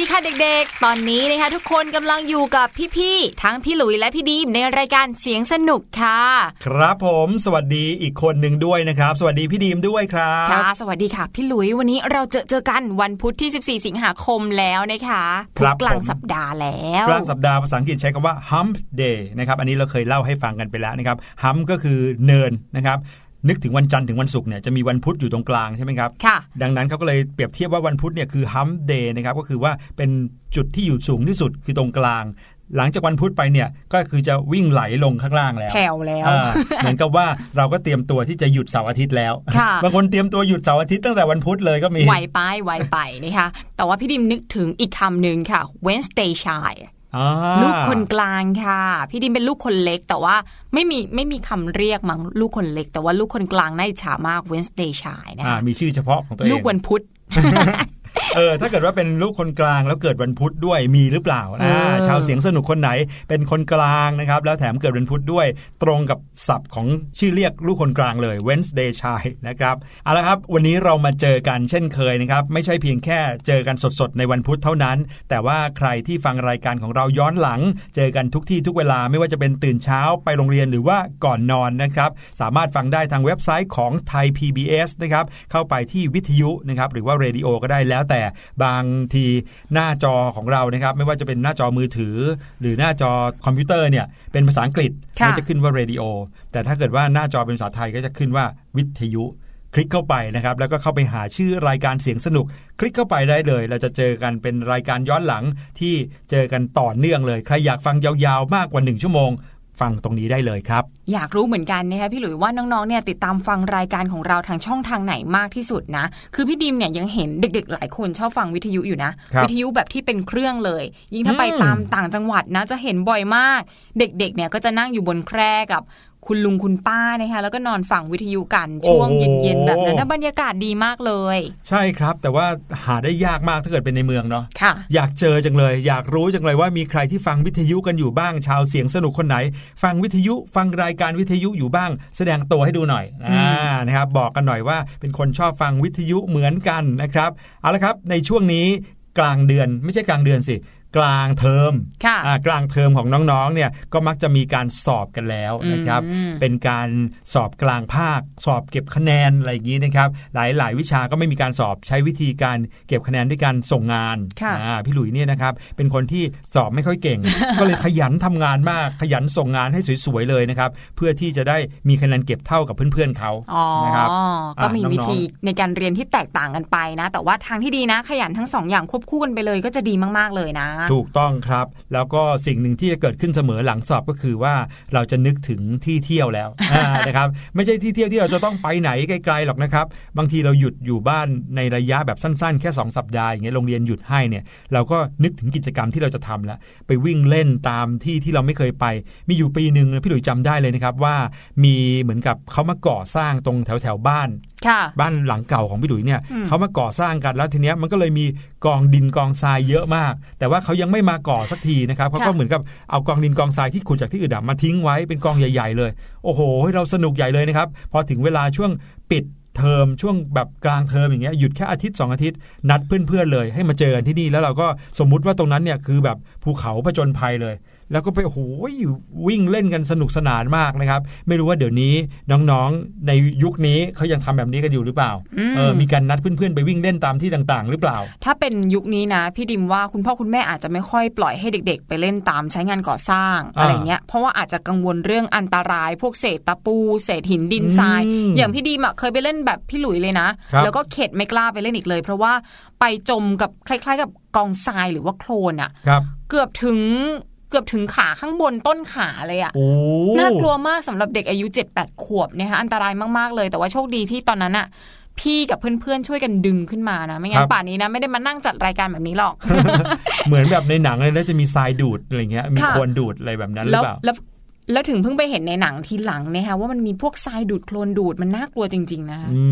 ดีค่ะเด็กๆ ตอนนี้นะคะทุกคนกำลังอยู่กับพี่ๆ ทั้งพี่หลุยและพี่ดีมในรายการเสียงสนุกค่ะ ครับผมสวัสดีอีกคนหนึ่งด้วยนะครับ สวัสดีพี่ดีมด้วยครับค่ะสวัสดีค่ะ พี่หลุยวันนี้เราเจอเจอกันวันพุธที่ 14 สิงหาคมแล้วนะคะคพุธรับกลางผมสัปดาห์แล้วกลางสัปดาห์ภาษาอังกฤษใช้คำว่า hump day นะครับอันนี้เราเคยเล่าให้ฟังกันไปแล้วนะครับ hump ก็คือเนินนะครับ นึกถึงวันจันทร์ถึงวันศุกร์เนี่ยจะมีวันพุธอยู่ตรงกลางใช่ไหมครับค่ะดังนั้นเขาก็เลยเปรียบเทียบว่าวันพุธเนี่ยคือ hump day นะครับก็คือว่าเป็นจุดที่อยู่สูงที่สุดคือตรงกลาง หลังจากวันพุธไปเนี่ยก็คือจะวิ่งไหลลงข้างล่างแล้วแผ่วแล้วอ่าเหมือนกับว่าเราก็เตรียมตัวที่จะหยุดเสาร์อาทิตย์แล้วค่ะบางคนเตรียมตัวหยุดเสาร์อาทิตย์ตั้งแต่วันพุธเลยก็มีไหวไปไหวไปนะคะแต่ว่าพี่ดิมนึกถึงอีกคำหนึ่งค่ะ Wednesday shy อ่า ลูกคนกลางค่ะ พี่ดิมเป็นลูกคนเล็ก แต่ว่าไม่มีไม่มีคำเรียกมั้งลูกคนเล็ก แต่ว่าลูกคนกลางน่าอิจฉามาก Wednesday shy นะอ่าคะมีชื่อเฉพาะของตัวเองลูกวันพุธ เออถ้าเกิดว่าเป็นลูกคนกลางแล้วเกิดวันพุธด้วยมีหรือเปล่าเออ่าอชาวเสียงสนุกคนไหนเป็นคนกลางนะครับ แล้วแถมเกิดวันพุธด้วย ตรงกับศัพท์ของชื่อเรียกลูกคนกลางเลย Wednesday ชายนะครับเอาละครับ วันนี้เรามาเจอกันเช่นเคยนะครับ ไม่ใช่เพียงแค่เจอกันสดๆ ในวันพุธเท่านั้น แต่ว่าใครที่ฟังรายการของเราย้อนหลัง เจอกันทุกที่ทุกเวลาไม่ว่าจะเป็นตื่นเช้าไปโรงเรียนหรือว่าก่อนนอนนะครับสามารถฟังได้ทางเว็บไซต์ของไทย PBS นะครับเข้าไปที่วิทยุนะครับหรือว่าเรดิโอก็ได้แล้วแต่บางทีหน้าจอของเรานะครับไม่ว่าจะเป็นหน้าจอมือถือ หรือหน้าจอคอมพิวเตอร์เนี่ยเป็นภาษาอังกฤษค่ะมันจะขึ้นว่าเรดิโอแต่ถ้าเกิดว่าหน้าจอเป็นภาษาไทยก็จะขึ้นว่าวิทยุคลิกเข้าไปนะครับ แล้วก็เข้าไปหาชื่อรายการเสียงสนุก คลิกเข้าไปได้เลย เราจะเจอกันเป็นรายการย้อนหลังที่เจอกันต่อเนื่องเลย ใครอยากฟังยาวๆมากกว่า 1 ชั่วโมง ฟังตรงนี้ได้เลยครับ อยากรู้เหมือนกันนะคะพี่หลุยว่าน้องๆเนี่ยติดตามฟังรายการของเราทางช่องทางไหนมากที่สุดนะ คือพี่ดิมเนี่ยยังเห็นเด็กๆ หลายคนชอบฟังวิทยุอยู่นะครับวิทยุแบบที่เป็นเครื่องเลย ยิ่งถ้าไปอืมตามต่างจังหวัดนะจะเห็นบ่อยมาก เด็กๆเนี่ยก็จะนั่งอยู่บนแคร่กับ คุณลุงคุณป้านะคะแล้วก็นอนฟังวิทยุกันช่วงเย็นๆแบบนั้นนะบรรยากาศดีมากเลย ใช่ครับ แต่ว่าหาได้ยากมากถ้าเกิดเป็นในเมืองเนาะค่ะอยากเจอจังเลย อยากรู้จังเลยว่ามีใครที่ฟังวิทยุกันอยู่บ้าง ชาวเสียงสนุกคนไหน ฟังวิทยุฟังรายการวิทยุอยู่บ้าง แสดงตัวให้ดูหน่อยอืมอ่านะครับบอกกันหน่อยว่าเป็นคนชอบฟังวิทยุเหมือนกันนะครับเอาละครับในช่วงนี้กลางเดือนไม่ใช่กลางเดือนสิ กลางเทอมค่ะอ่ากลางเทอมของน้องๆ เนี่ยก็มักจะมีการสอบกันแล้วนะครับอืมเป็นการสอบกลางภาค สอบเก็บคะแนนอะไรอย่างนี้นะครับ หลายหลายวิชาก็ไม่มีการสอบใช้วิธีการเก็บคะแนนด้วยการส่งงานค่ะอ่าพี่หลุยเนี่ยนะครับ เป็นคนที่สอบไม่ค่อยเก่ง ก็เลยขยันทำงานมากขยันส่งงานให้สวยๆเลยนะครับ เพื่อที่จะได้มีคะแนนเก็บเท่ากับเพื่อนๆเขาอ๋อนะครับก็มีอะวิธีน้ในการเรียนที่แตกต่างกันไปนะ แต่ว่าทางที่ดีนะ ขยันทั้งสองอย่างควบคู่กันไปเลยก็จะดีมากๆเลยนะถูกต้องครับ แล้วก็สิ่งหนึ่งที่จะเกิดขึ้นเสมอหลังสอบก็คือว่าเราจะนึกถึงที่เที่ยวแล้วอ่านะครับไม่ใช่ที่เที่ยวที่เราจะต้องไปไหนไกลๆหรอกนะครับ บางทีเราหยุดอยู่บ้านในระยะแบบสั้นๆ แค่ 2 สัปดาห์อย่างเงี้ยโรงเรียนหยุดให้เนี่ยเราก็นึกถึงกิจกรรมที่เราจะทำแล้วไปวิ่งเล่นตามที่ที่เราไม่เคยไป มีอยู่ปีหนึ่งนะพี่หลุยจำได้เลยนะครับว่ามีเหมือนกับเขามาก่อสร้างตรงแถวแถวๆบ้านค่ะบ้านหลังเก่าของพี่ดุยเนี่ยอืมเขามาก่อสร้างกันแล้วทีเนี้ยมันก็เลยมี กองดินกองทรายเยอะมาก แต่ว่าเขายังไม่มาก่อสักทีนะครับเขาก็เหมือนกับเอากองดินกองทรายที่ขุดจากที่อื่นอะมาทิ้งไว้เป็นกองใหญ่ ๆ เลย โอ้โห เราสนุกใหญ่เลยนะครับ พอถึงเวลาช่วงปิดเทอมช่วงแบบกลางเทอมอย่างเงี้ยหยุดแค่อาทิตย์ 2 อาทิตย์ นัดเพื่อนๆเลยให้มาเจอกันที่นี่แล้วเราก็สมมุติว่าตรงนั้นเนี่ยคือแบบภูเขาผจญภัยเลย แล้วก็ไปโอ้โหวิ่งเล่นกันสนุกสนานมากนะครับ ไม่รู้ว่าเดี๋ยวนี้น้องๆในยุคนี้เขายังทำแบบนี้กันอยู่หรือเปล่าอืมเออมีการนัดเพื่อนๆไปวิ่งเล่นตามที่ต่างๆ หรือเปล่า ถ้าเป็นยุคนี้นะพี่ดิมว่าคุณพ่อคุณแม่อาจจะไม่ค่อยปล่อยให้เด็ก ๆ ไปเล่นตามใช้งานก่อสร้างอ่าอะไรเงี้ยเพราะว่าอาจจะกังวลเรื่องอันตราย พวกเศษตะปู เศษหินดินทรายอืมอย่างพี่ดิมอะเคยไปเล่นแบบพี่หลุยเลยนะครับแล้วก็เข็ดไม่กล้าไปเล่นอีกเลย เพราะว่าไปจมกับคล้าย ๆ กับกองทรายหรือว่าโคลนอะครับเกือบถึง เกือบถึงขาข้างบนต้นขาเลยอะโอ้น่ากลัวมากสำหรับเด็กอายุ7-8ขวบนะคะอันตรายมากๆเลย แต่ว่าโชคดีที่ตอนนั้นอะพี่กับเพื่อนๆช่วยกันดึงขึ้นมานะ ไม่งั้ครันบป่านนี้นะ ไม่ได้มานั่งจัดรายการแบบนี้หรอก เหมือนแบบในหนังเลยแล้วจะมีทรายดูดอะไรเงี้ยมีค่ะโคลนดูดอะไรแบบนั้นหรืแล้อวเปล่าแล้ว แล้วถึงเพิ่งไปเห็นในหนังทีหลังนะคะว่ามันมีพวกทรายดูดโคลนดูดมันน่ากลัวจริง ๆ นะคะอื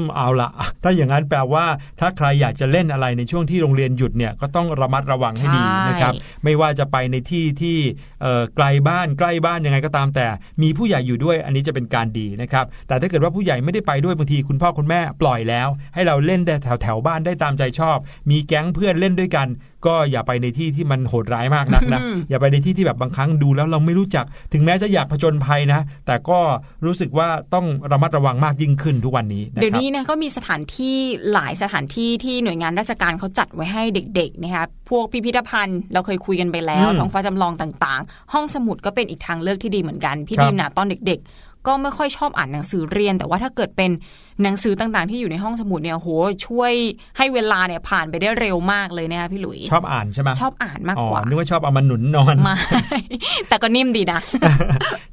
มเอาละถ้าอย่างนั้นแปลว่า ถ้าใครอยากจะเล่นอะไรในช่วงที่โรงเรียนหยุดเนี่ยก็ต้องระมัดระวังให้ดีใช่นะครับ ไม่ว่าจะไปในที่ที่เอ่อไกลบ้านใกล้บ้านยังไงก็ตามแต่ มีผู้ใหญ่อยู่ด้วยอันนี้จะเป็นการดีนะครับ แต่ถ้าเกิดว่าผู้ใหญ่ไม่ได้ไปด้วยบางทีคุณพ่อคุณแม่ปล่อยแล้ว ให้เราเล่นได้แถวแถวๆบ้านได้ตามใจชอบ มีแก๊งเพื่อนเล่นด้วยกันก็อย่าไปในที่ที่มันโหดร้ายมากนักนะอืมอย่าไปในที่ที่แบบบางครั้งดูแล้วเราไม่รู้จัก ถึงแม้จะอยากผจญภัยนะ แต่ก็รู้สึกว่าต้องระมัดระวังมากยิ่งขึ้นทุกวันนี้นะเดี๋ยวครับนี้นะก็มีสถานที่หลายสถานที่ที่หน่วยงานราชการเขาจัดไว้ให้เด็กๆนะคะพวกพิพิธภัณฑ์เราเคยคุยกันไปแล้วอืมท้องฟ้าจำลองต่างๆ ห้องสมุดก็เป็นอีกทางเลือกที่ดีเหมือนกัน พี่ครับดีมนะตอนเด็กๆ ก็ไม่ค่อยชอบอ่านหนังสือเรียน แต่ว่าถ้าเกิดเป็นหนังสือต่างๆ ที่อยู่ในห้องสมุดเนี่ยโหช่วยให้เวลาเนี่ยผ่านไปได้เร็วมากเลยนะคะพี่หลุยชอบอ่านใช่ไหมชอบอ่านมากอ๋อกว่านึกว่าชอบเอามาหนุนนอนไมาแต่ก็นิ่มดีนะ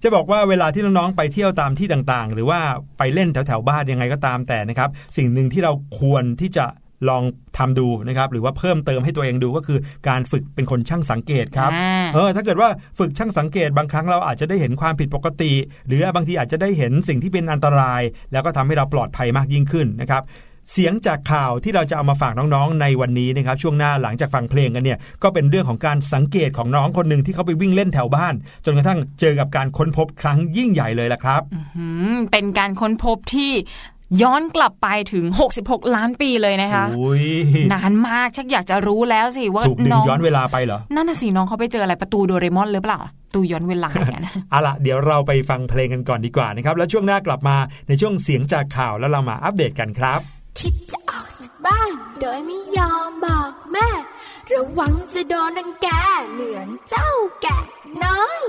จะบอกว่าเวลาที่น้องๆไปเที่ยวตามที่ต่างๆ หรือว่าไปเล่นแถวๆบ้านยังไงก็ตามแต่นะครับ สิ่งหนึ่งที่เราควรที่จะ ลองทำดูนะครับหรือว่าเพิ่มเติมให้ตัวเองดูก็คือการฝึกเป็นคนช่างสังเกตครับอ่าเออถ้าเกิดว่าฝึกช่างสังเกตบางครั้งเราอาจจะได้เห็นความผิดปกติ หรือบางทีอาจจะได้เห็นสิ่งที่เป็นอันตราย แล้วก็ทำให้เราปลอดภัยมากยิ่งขึ้นนะครับเสียงจากข่าวที่เราจะเอามาฝากน้องๆ ในวันนี้นะครับช่วงหน้าหลังจากฟังเพลงกันเนี่ยก็เป็นเรื่องของการสังเกตของน้องคนหนึ่งที่เขาไปวิ่งเล่นแถวบ้าน จนกระทั่งเจอกับการค้นพบครั้งยิ่งใหญ่เลยละครับอืมเป็นการค้นพบที่ ย้อนกลับไปถึง 66 ล้านปีเลยนะคะอุ้ยนานมากชักอยากจะรู้แล้วสิว่าถูกดึงน้องย้อนเวลาไปเหรอ นั่นน่ะสิน้องเขาไปเจออะไรประตูโดเรมอนหรือเปล่าประตูย้อนเวลาเนี่ยนะเอาละเดี๋ยวเราไปฟังเพลงกันก่อนดีกว่านะครับ แล้วช่วงหน้ากลับมาในช่วงเสียงจากข่าวแล้วเรามาอัปเดตกันครับ คิดจะออกจากบ้าน โดยไม่ยอมบอกแม่ ระวังจะโดนรังแกเหมือนเจ้าแกะน้อย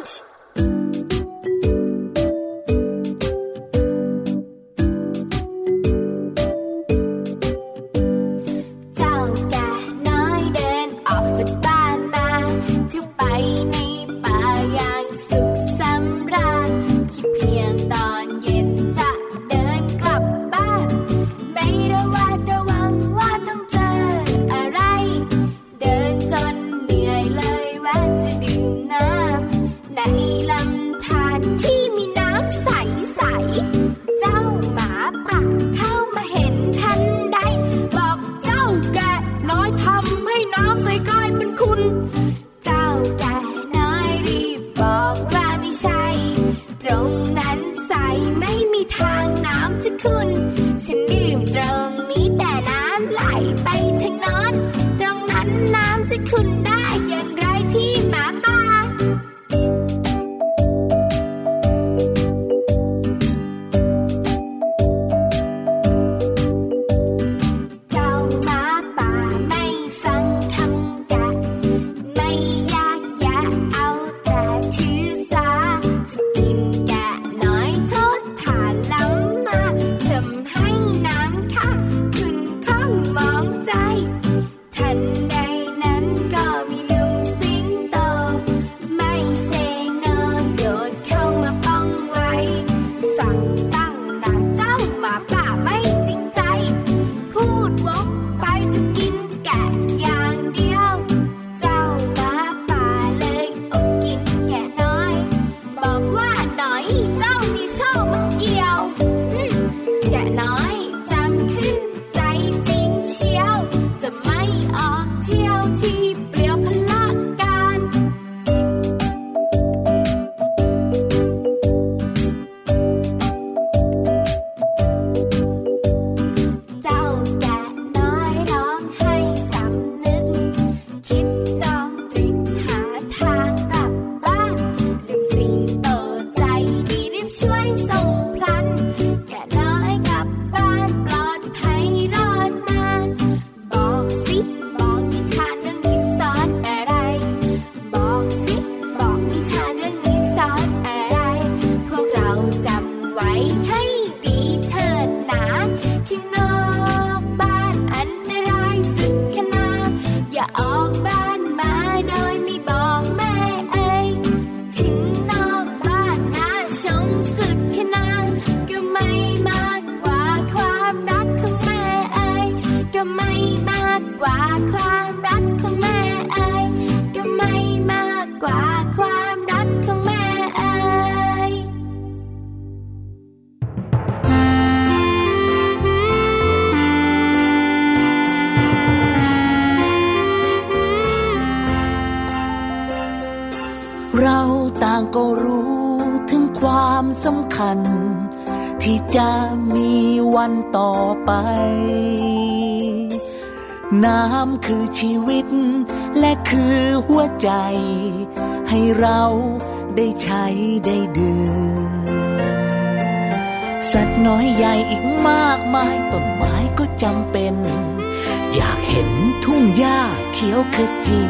เขียวขจี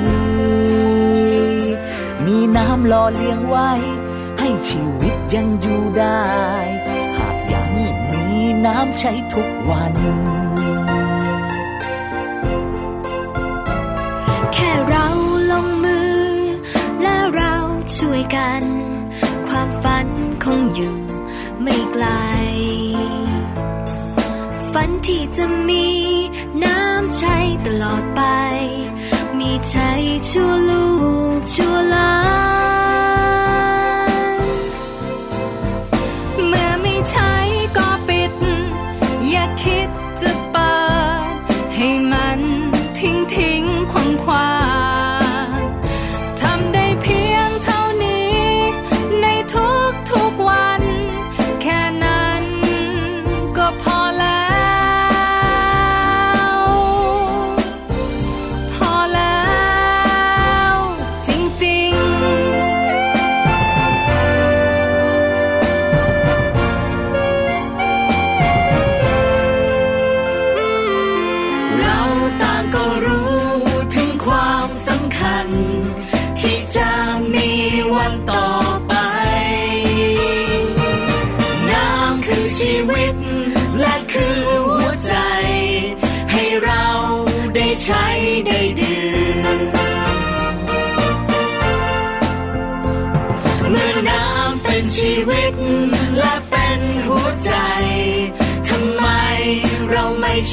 มีน้ำหล่อเลี้ยงไว้ ให้ชีวิตยังอยู่ได้ หากยังมีน้ำใช้ทุกวัน แค่เราลงมือ และเราช่วยกัน ความฝันคงอยู่ไม่ไกล ฝันที่จะมีน้ำใช้ตลอด ไปมีใช้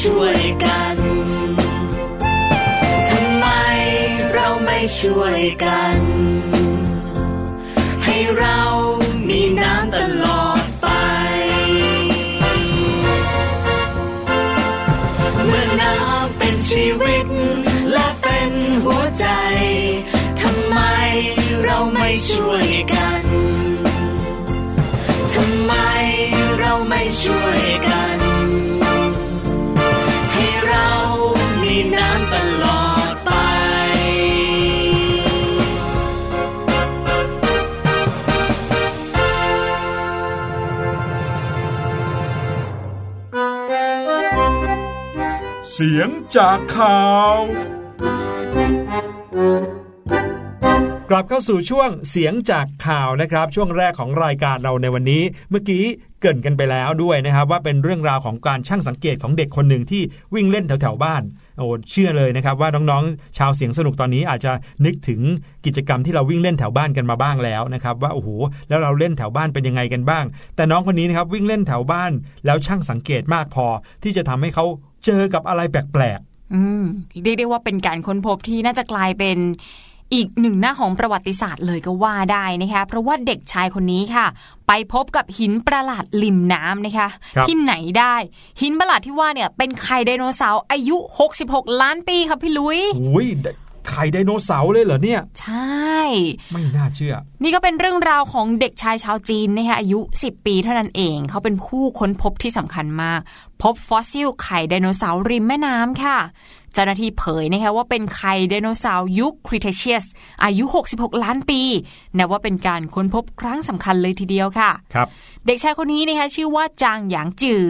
ช่วยกัน ทำไมเราไม่ช่วยกัน เสียงจากข่าว กลับเข้าสู่ช่วงเสียงจากข่าวนะครับ ช่วงแรกของรายการเราในวันนี้ เมื่อกี้เกินกันไปแล้วด้วยนะครับ ว่าเป็นเรื่องราวของการช่างสังเกตของเด็กคนหนึ่งที่วิ่งเล่นแถวๆบ้านโอ้เชื่อเลยนะครับว่าน้องๆ ชาวเสียงสนุกตอนนี้อาจจะนึกถึงกิจกรรมที่เราวิ่งเล่นแถวบ้านกันมาบ้างแล้วนะครับว่าโอ้โหแล้วเราเล่นแถวบ้านเป็นยังไงกันบ้าง แต่น้องคนนี้นะครับวิ่งเล่นแถวบ้านแล้วช่างสังเกตมากพอที่จะทำให้เขา เจอกับอะไรแปลกอืมเรียกได้ว่าเป็นการค้นพบที่น่าจะกลายเป็นอีกหนึ่งหน้าของประวัติศาสตร์เลยก็ว่าได้นะคะเพราะว่าเด็กชายคนนี้ค่ะ ไปพบกับหินประหลาดริมน้ำนะคะครับที่ไหนได้ หินประหลาดที่ว่าเนี่ยเป็นไข่ไดโนเสาร์อายุ 66 ล้านปีครับพี่ลุยๆโอ้ย ไข่ไดโนเสาร์เลยเหรอเนี่ย ใช่ ไม่น่าเชื่อ นี่ก็เป็นเรื่องราวของเด็กชายชาวจีนนะคะอายุ 10 ปีเท่านั้นเอง เขาเป็นผู้ค้นพบที่สำคัญมาก พบฟอสซิลไข่ไดโนเสาร์ริมแม่น้ำค่ะเจ้าหน้าที่เผยนะคะว่าเป็นไข่ไดโนเสาร์ยุค Cretaceous อายุ 66 ล้านปีนับว่าเป็นการค้นพบครั้งสำคัญเลยทีเดียวค่ะ ครับ เด็กชายคนนี้นะคะชื่อว่าจางหยางจือ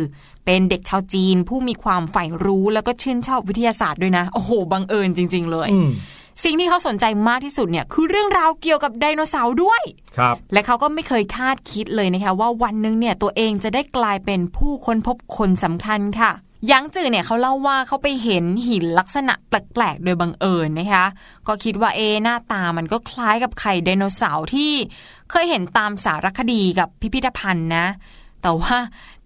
เป็นเด็กชาวจีน ผู้มีความใฝ่รู้แล้วก็ชื่นชอบวิทยาศาสตร์ด้วยนะ โอ้โห บังเอิญจริง ๆ เลยอืมสิ่งที่เขาสนใจมากที่สุดเนี่ยคือเรื่องราวเกี่ยวกับไดโนเสาร์ด้วย ครับ และเขาก็ไม่เคยคาดคิดเลยนะคะว่าวันหนึ่งเนี่ยตัวเองจะได้กลายเป็นผู้ค้นพบคนสำคัญค่ะหยังจือเนี่ยเขาเล่าว่าเขาไปเห็นหินลักษณะแปลกๆ โดยบังเอิญนะคะ ก็คิดว่าเอะหน้าตามันก็คล้ายกับไข่ไดโนเสาร์ที่เคยเห็นตามสารคดีกับพิพิธภัณฑ์นะ แต่ว่า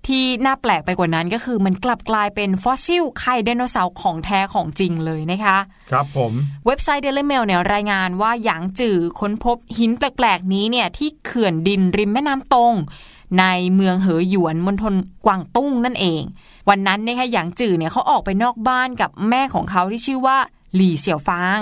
ที่น่าแปลกไปกว่านั้นก็คือมันกลับกลายเป็นฟอสซิลไข่ไดโนเสาร์ของแท้ของจริงเลยนะคะ ครับผมเว็บไซต์ Daily Mail เนี่ยรายงานว่าหยางจือค้นพบหินแปลก ๆ นี้เนี่ยที่เขื่อนดินริมแม่น้ำตง ในเมืองเหอหยวนมณฑลกวางตุ้งนั่นเอง วันนั้นนะคะหยางจือเนี่ยเขาออกไปนอกบ้านกับแม่ของเขาที่ชื่อว่าหลี่เสี่ยวฟาง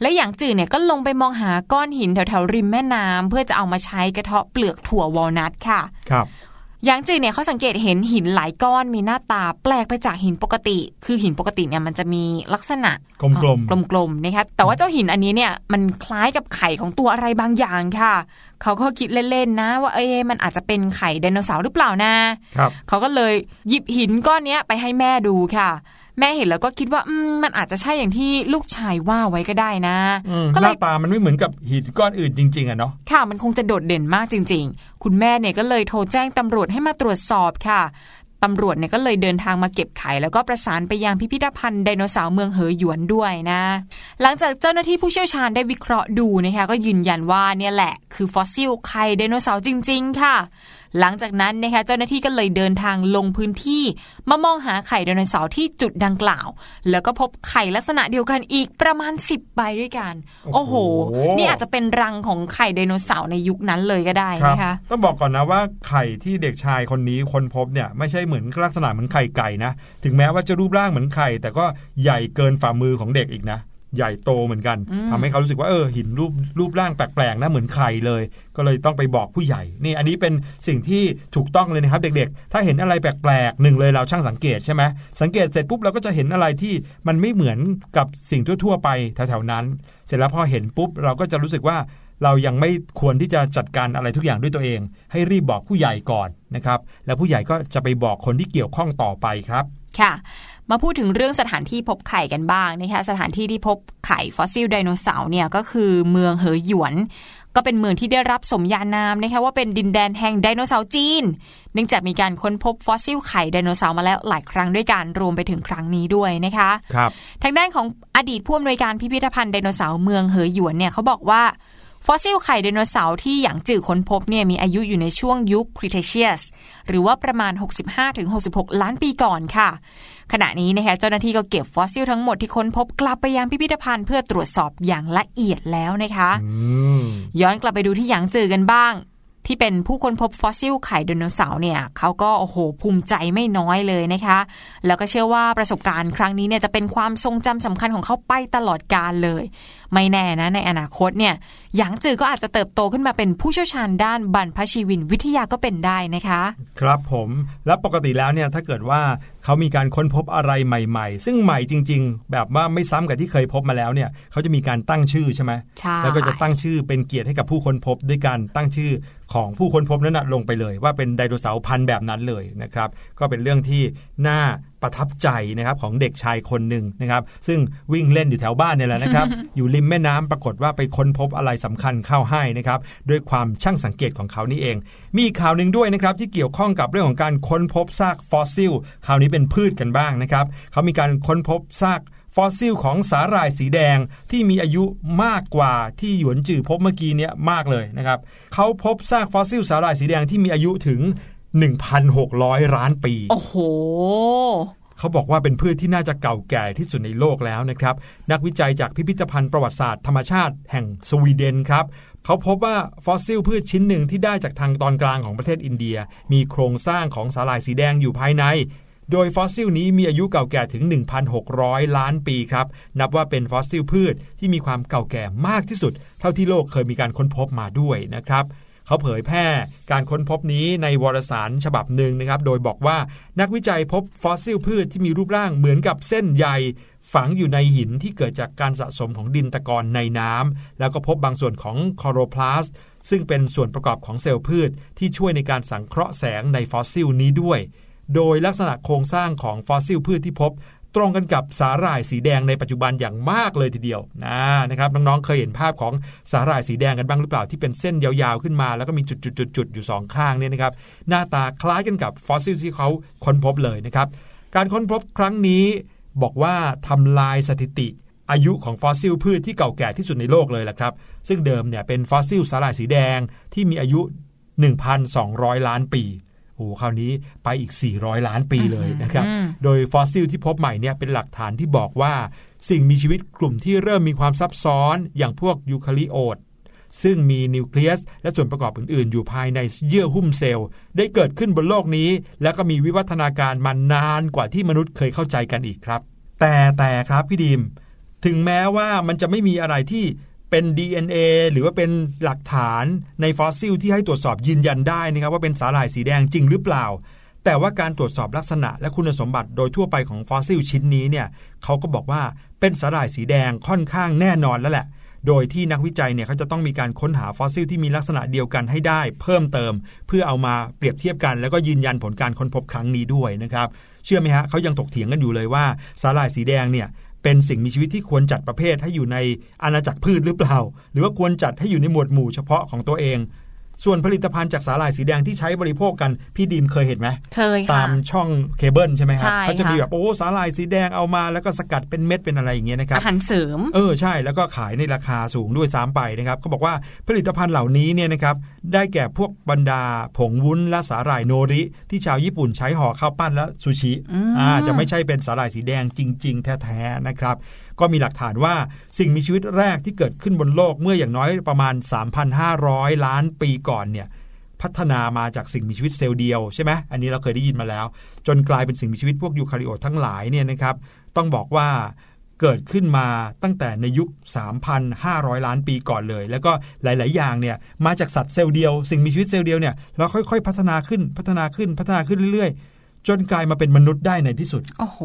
และหยางจือเนี่ยก็ลงไปมองหาก้อนหินแถวๆริมแม่น้ำเพื่อจะเอามาใช้กระเทาะเปลือกถั่ววอลนัทค่ะ ครับห ยางจือเนี่ยเขาสังเกตเห็นหินหลายก้อนมีหน้าตาแปลกไปจากหินปกติ คือหินปกติเนี่ยมันจะมีลักษณะกลมๆกลมๆนะคะแต่ว่าเจ้าหินอันนี้เนี่ยมันคล้ายกับไข่ของตัวอะไรบางอย่างค่ะ เขาก็คิดเล่นๆนะ ว่าเอ๊ะมันอาจจะเป็นไข่ไดโนเสาร์หรือเปล่านะครับเขาก็เลยหยิบหินก้อนเนี้ยไปให้แม่ดูค่ะ แม่เห็นแล้วก็คิดว่าอืมมันอาจจะใช่อย่างที่ลูกชายว่าไว้ก็ได้นะอืมก็หเลน้ายตามันไม่เหมือนกับหินก้อนอื่นจริง ๆอะเนาะค่ะมันคงจะโดดเด่นมากจริง ๆ คุณแม่เนี่ยก็เลยโทรแจ้งตำรวจให้มาตรวจสอบค่ะตำรวจเนี่ยก็เลยเดินทางมาเก็บไข่แล้วก็ประสานไปยังพิพิธภัณฑ์ไดโนเสาร์เมืองเหอหยวนด้วยนะ หลังจากเจ้าหน้าที่ผู้เชี่ยวชาญได้วิเคราะห์ดูนะคะก็ยืนยันว่าเนี่ยแหละ คือฟอสซิลไข่ไดโนเสาร์จริง ๆ ค่ะ หลังจากนั้นนะคะเจ้าหน้าที่ก็เลยเดินทางลงพื้นที่ มามองหาไข่ไดโนเสาร์ที่จุดดังกล่าว แล้วก็พบไข่ลักษณะเดียวกันอีกประมาณ 10ใบด้วยกัน โอ้โห นี่อาจจะเป็นรังของไข่ไดโนเสาร์ในยุคนั้นเลยก็ได้ครับนะคะต้องบอกก่อนนะว่าไข่ที่เด็กชายคนนี้ค้นพบเนี่ยไม่ใช่เหมือนลักษณะเหมือนไข่ไก่นะ ถึงแม้ว่าจะรูปร่างเหมือนไข่แต่ก็ใหญ่เกินฝ่ามือของเด็กอีกนะ ใหญ่โตเหมือนกันอืมทำให้เขารู้สึกว่าเออหินรูปรูปร่างแปลกๆนะเหมือนไข่เลย ก็เลยต้องไปบอกผู้ใหญ่ นี่อันนี้เป็นสิ่งที่ถูกต้องเลยนะครับ เด็กๆ ถ้าเห็นอะไรแปลกๆหนึ่งเลยเราช่างสังเกตใช่ไหมสังเกตเสร็จปุ๊บเราก็จะเห็นอะไรที่มันไม่เหมือนกับสิ่งทั่ว ๆ ไปแถวๆนั้น เสร็จแล้วพอเห็นปุ๊บเราก็จะรู้สึกว่าเรายังไม่ควรที่จะจัดการอะไรทุกอย่างด้วยตัวเอง ให้รีบบอกผู้ใหญ่ก่อนนะครับ แล้วผู้ใหญ่ก็จะไปบอกคนที่เกี่ยวข้องต่อไปครับ ค่ะ มาพูดถึงเรื่องสถานที่พบไข่กันบ้างนะคะสถานที่ที่พบไข่ฟอสซิลไดโนเสาร์เนี่ยก็คือเมืองเหอหยวน ก็เป็นเมืองที่ได้รับสมญานามนะคะว่าเป็นดินแดนแห่งไดโนเสาร์จีน เนื่องจากมีการค้นพบฟอสซิลไข่ไดโนเสาร์มาแล้วหลายครั้งด้วยกันรวมไปถึงครั้งนี้ด้วยนะคะครับทางด้านของอดีตผู้อำนวยการพิพิธภัณฑ์ไดโนเสาร์เมืองเหอหยวนเนี่ยเขาบอกว่าฟอสซิลไข่ไดโนเสาร์ที่หยางจือค้นพบเนี่ยมีอายุอยู่ในช่วงยุค Cretaceous หรือว่าประมาณ 65-66 ล้านปีก่อนค่ะ ขณะนี้นะคะเจ้าหน้าที่ก็เก็บฟอสซิลทั้งหมดที่ค้นพบกลับไปยังพิพิธภัณฑ์เพื่อตรวจสอบอย่างละเอียดแล้วนะคะอืมย้อนกลับไปดูที่หยางจือกันบ้าง ที่เป็นผู้ค้นพบฟอสซิลไข่ไดโนเสาร์เนี่ยเขาก็โอ้โหภูมิใจไม่น้อยเลยนะคะ แล้วก็เชื่อว่าประสบการณ์ครั้งนี้เนี่ยจะเป็นความทรงจำสำคัญของเขาไปตลอดกาลเลย ไม่แน่นะในอนาคตเนี่ยหยางจือก็อาจจะเติบโตขึ้นมาเป็นผู้เชี่ยวชาญด้านบรรพชีวินวิทยาก็เป็นได้นะคะ ครับผมแล้วปกติแล้วเนี่ยถ้าเกิดว่าเขามีการค้นพบอะไรใหม่ ๆ ซึ่งใหม่จริง ๆ แบบว่าไม่ซ้ำกับที่เคยพบมาแล้วเนี่ยเขาจะมีการตั้งชื่อใช่ไหมใช่แล้วก็จะตั้งชื่อเป็นเกียรติให้กับผู้ค้นพบด้วยการตั้งชื่อของผู้ค้นพบนั้นนะลงไปเลย ว่าเป็นไดโนเสาร์พันธุ์แบบนั้นเลยนะครับ ก็เป็นเรื่องที่น่า ประทับใจนะครับของเด็กชายคนหนึ่งนะครับซึ่งวิ่งเล่นอยู่แถวบ้านเนี่ยแหละนะครับ อยู่ริมแม่น้ำปรากฏว่าไปค้นพบอะไรสำคัญเข้าให้นะครับด้วยความช่างสังเกตของเขานี่เอง มีอีกข่าวหนึ่งด้วยนะครับที่เกี่ยวข้องกับเรื่องของการค้นพบซากฟอสซิลคราวนี้เป็นพืชกันบ้างนะครับเขามีการค้นพบซากฟอสซิลของสาหร่ายสีแดงที่มีอายุมากกว่าที่หยางจือพบเมื่อกี้เนี้ยมากเลยนะครับเขาพบซากฟอสซิลสาหร่ายสีแดงที่มีอายุถึง 1,600 ล้านปี โอ้โหเขาบอกว่าเป็นพืชที่น่าจะเก่าแก่ที่สุดในโลกแล้วนะครับ นักวิจัยจากพิพิธภัณฑ์ประวัติศาสตร์ธรรมชาติแห่งสวีเดนครับเขาพบว่าฟอสซิลพืชชิ้นหนึ่งที่ได้จากทางตอนกลางของประเทศอินเดีย มีโครงสร้างของสาหร่ายสีแดงอยู่ภายใน โดยฟอสซิลนี้มีอายุเก่าแก่ถึง 1,600 ล้านปีครับ นับว่าเป็นฟอสซิลพืชที่มีความเก่าแก่มากที่สุด เท่าที่โลกเคยมีการค้นพบมาด้วยนะครับ เขาเผยแพร่การค้นพบนี้ในวารสารฉบับหนึ่งนะครับ โดยบอกว่านักวิจัยพบฟอสซิลพืชที่มีรูปร่างเหมือนกับเส้นใยฝังอยู่ในหินที่เกิดจากการสะสมของดินตะกอนในน้ำแล้วก็พบบางส่วนของคลอโรพลาสต์ซึ่งเป็นส่วนประกอบของเซลล์พืช ที่ช่วยในการสังเคราะห์แสงในฟอสซิลนี้ด้วย โดยลักษณะโครงสร้างของฟอสซิลพืชที่พบ ตรงกันกับสาหร่ายสีแดงในปัจจุบันอย่างมากเลยทีเดียวนะนะครับน้องๆเคยเห็นภาพของสาหร่ายสีแดงกันบ้างหรือเปล่าที่เป็นเส้นยาวๆขึ้นมา แล้วก็มีจุดๆๆอยู่สองข้างเนี่ยนะครับหน้าตาคล้ายกันกับฟอสซิลที่เขาค้นพบเลยนะครับการค้นพบครั้งนี้บอกว่าทำลายสถิติอายุของฟอสซิลพืชที่เก่าแก่ที่สุดในโลกเลยแหละครับ ซึ่งเดิมเนี่ยเป็นฟอสซิลสาหร่ายสีแดงที่มีอายุ 1,200 ล้านปี โอ้โหคราวนี้ไปอีก 400 ล้านปีเลยนะครับอืมโดยฟอสซิลที่พบใหม่เนี่ยเป็นหลักฐานที่บอกว่า สิ่งมีชีวิตกลุ่มที่เริ่มมีความซับซ้อนอย่างพวกยูคาริโอตซึ่งมีนิวเคลียส และส่วนประกอบอื่น ๆ อยู่ภายในเยื่อหุ้มเซลล์ ได้เกิดขึ้นบนโลกนี้ แล้วก็มีวิวัฒนาการมานานกว่าที่มนุษย์เคยเข้าใจกันอีกครับ แต่แต่ครับพี่ดีมถึงแม้ว่ามันจะไม่มีอะไรที่ เป็น DNA หรือว่าเป็นหลักฐานในฟอสซิลที่ให้ตรวจสอบยืนยันได้นะครับว่าเป็นสาหร่ายสีแดงจริงหรือเปล่า แต่ว่าการตรวจสอบลักษณะและคุณสมบัติโดยทั่วไปของฟอสซิลชิ้นนี้เนี่ยเขาก็บอกว่าเป็นสาหร่ายสีแดงค่อนข้างแน่นอนแล้วแหละ โดยที่นักวิจัยเนี่ยเขาจะต้องมีการค้นหาฟอสซิลที่มีลักษณะเดียวกันให้ได้ เพิ่มเติม เพื่อเอามาเปรียบเทียบกัน แล้วก็ยืนยันผลการค้นพบครั้งนี้ด้วยนะครับเชื่อไหมฮะเขายังถกเถียงกันอยู่เลยว่าสาหร่ายสีแดงเนี่ย เป็นสิ่งมีชีวิตที่ควรจัดประเภทให้อยู่ในอาณาจักรพืชหรือเปล่า หรือว่าควรจัดให้อยู่ในหมวดหมู่เฉพาะของตัวเอง ส่วนผลิตภัณฑ์จากสาหร่ายสีแดงที่ใช้บริโภคกัน พี่ดีมเคยเห็นไหมเคยตาค่ะมช่องเคเบิลใช่ไหมครับใช่เขาจะมีค่ะแบบโอ้สาหร่ายสีแดงเอามาแล้วก็สกัดเป็นเม็ดเป็นอะไรอย่างเงี้ยนะครับอาหารเสริมเออใช่แล้วก็ขายในราคาสูงด้วยซ้ำไปนะครับเขาบอกว่าผลิตภัณฑ์เหล่านี้เนี่ยนะครับได้แก่พวกบรรดาผงวุ้นและสาหร่ายโนริ ที่ชาวญี่ปุ่นใช้ห่อข้าวปั้นและซูชิอืมอ่าจะไม่ใช่เป็นสาหร่ายสีแดงจริง ๆ แท้ๆนะครับ ก็มีหลักฐานว่าสิ่งมีชีวิตแรกที่เกิดขึ้นบนโลกเมื่ออย่างน้อยประมาณ 3,500 ล้านปีก่อนเนี่ยพัฒนามาจากสิ่งมีชีวิตเซลล์เดียวใช่ไหมอันนี้เราเคยได้ยินมาแล้ว จนกลายเป็นสิ่งมีชีวิตพวกยูคาริโอตทั้งหลายเนี่ยนะครับต้องบอกว่าเกิดขึ้นมาตั้งแต่ในยุค 3,500 ล้านปีก่อนเลย แล้วก็หลาย ๆ อย่างเนี่ยมาจากสัตว์เซลล์เดียว สิ่งมีชีวิตเซลล์เดียวเนี่ยเราค่อย ๆ พัฒนาขึ้นพัฒนาขึ้นพัฒนาขึ้นเรื่อยๆ จนกลายมาเป็นมนุษย์ได้ในที่สุด โอ้โห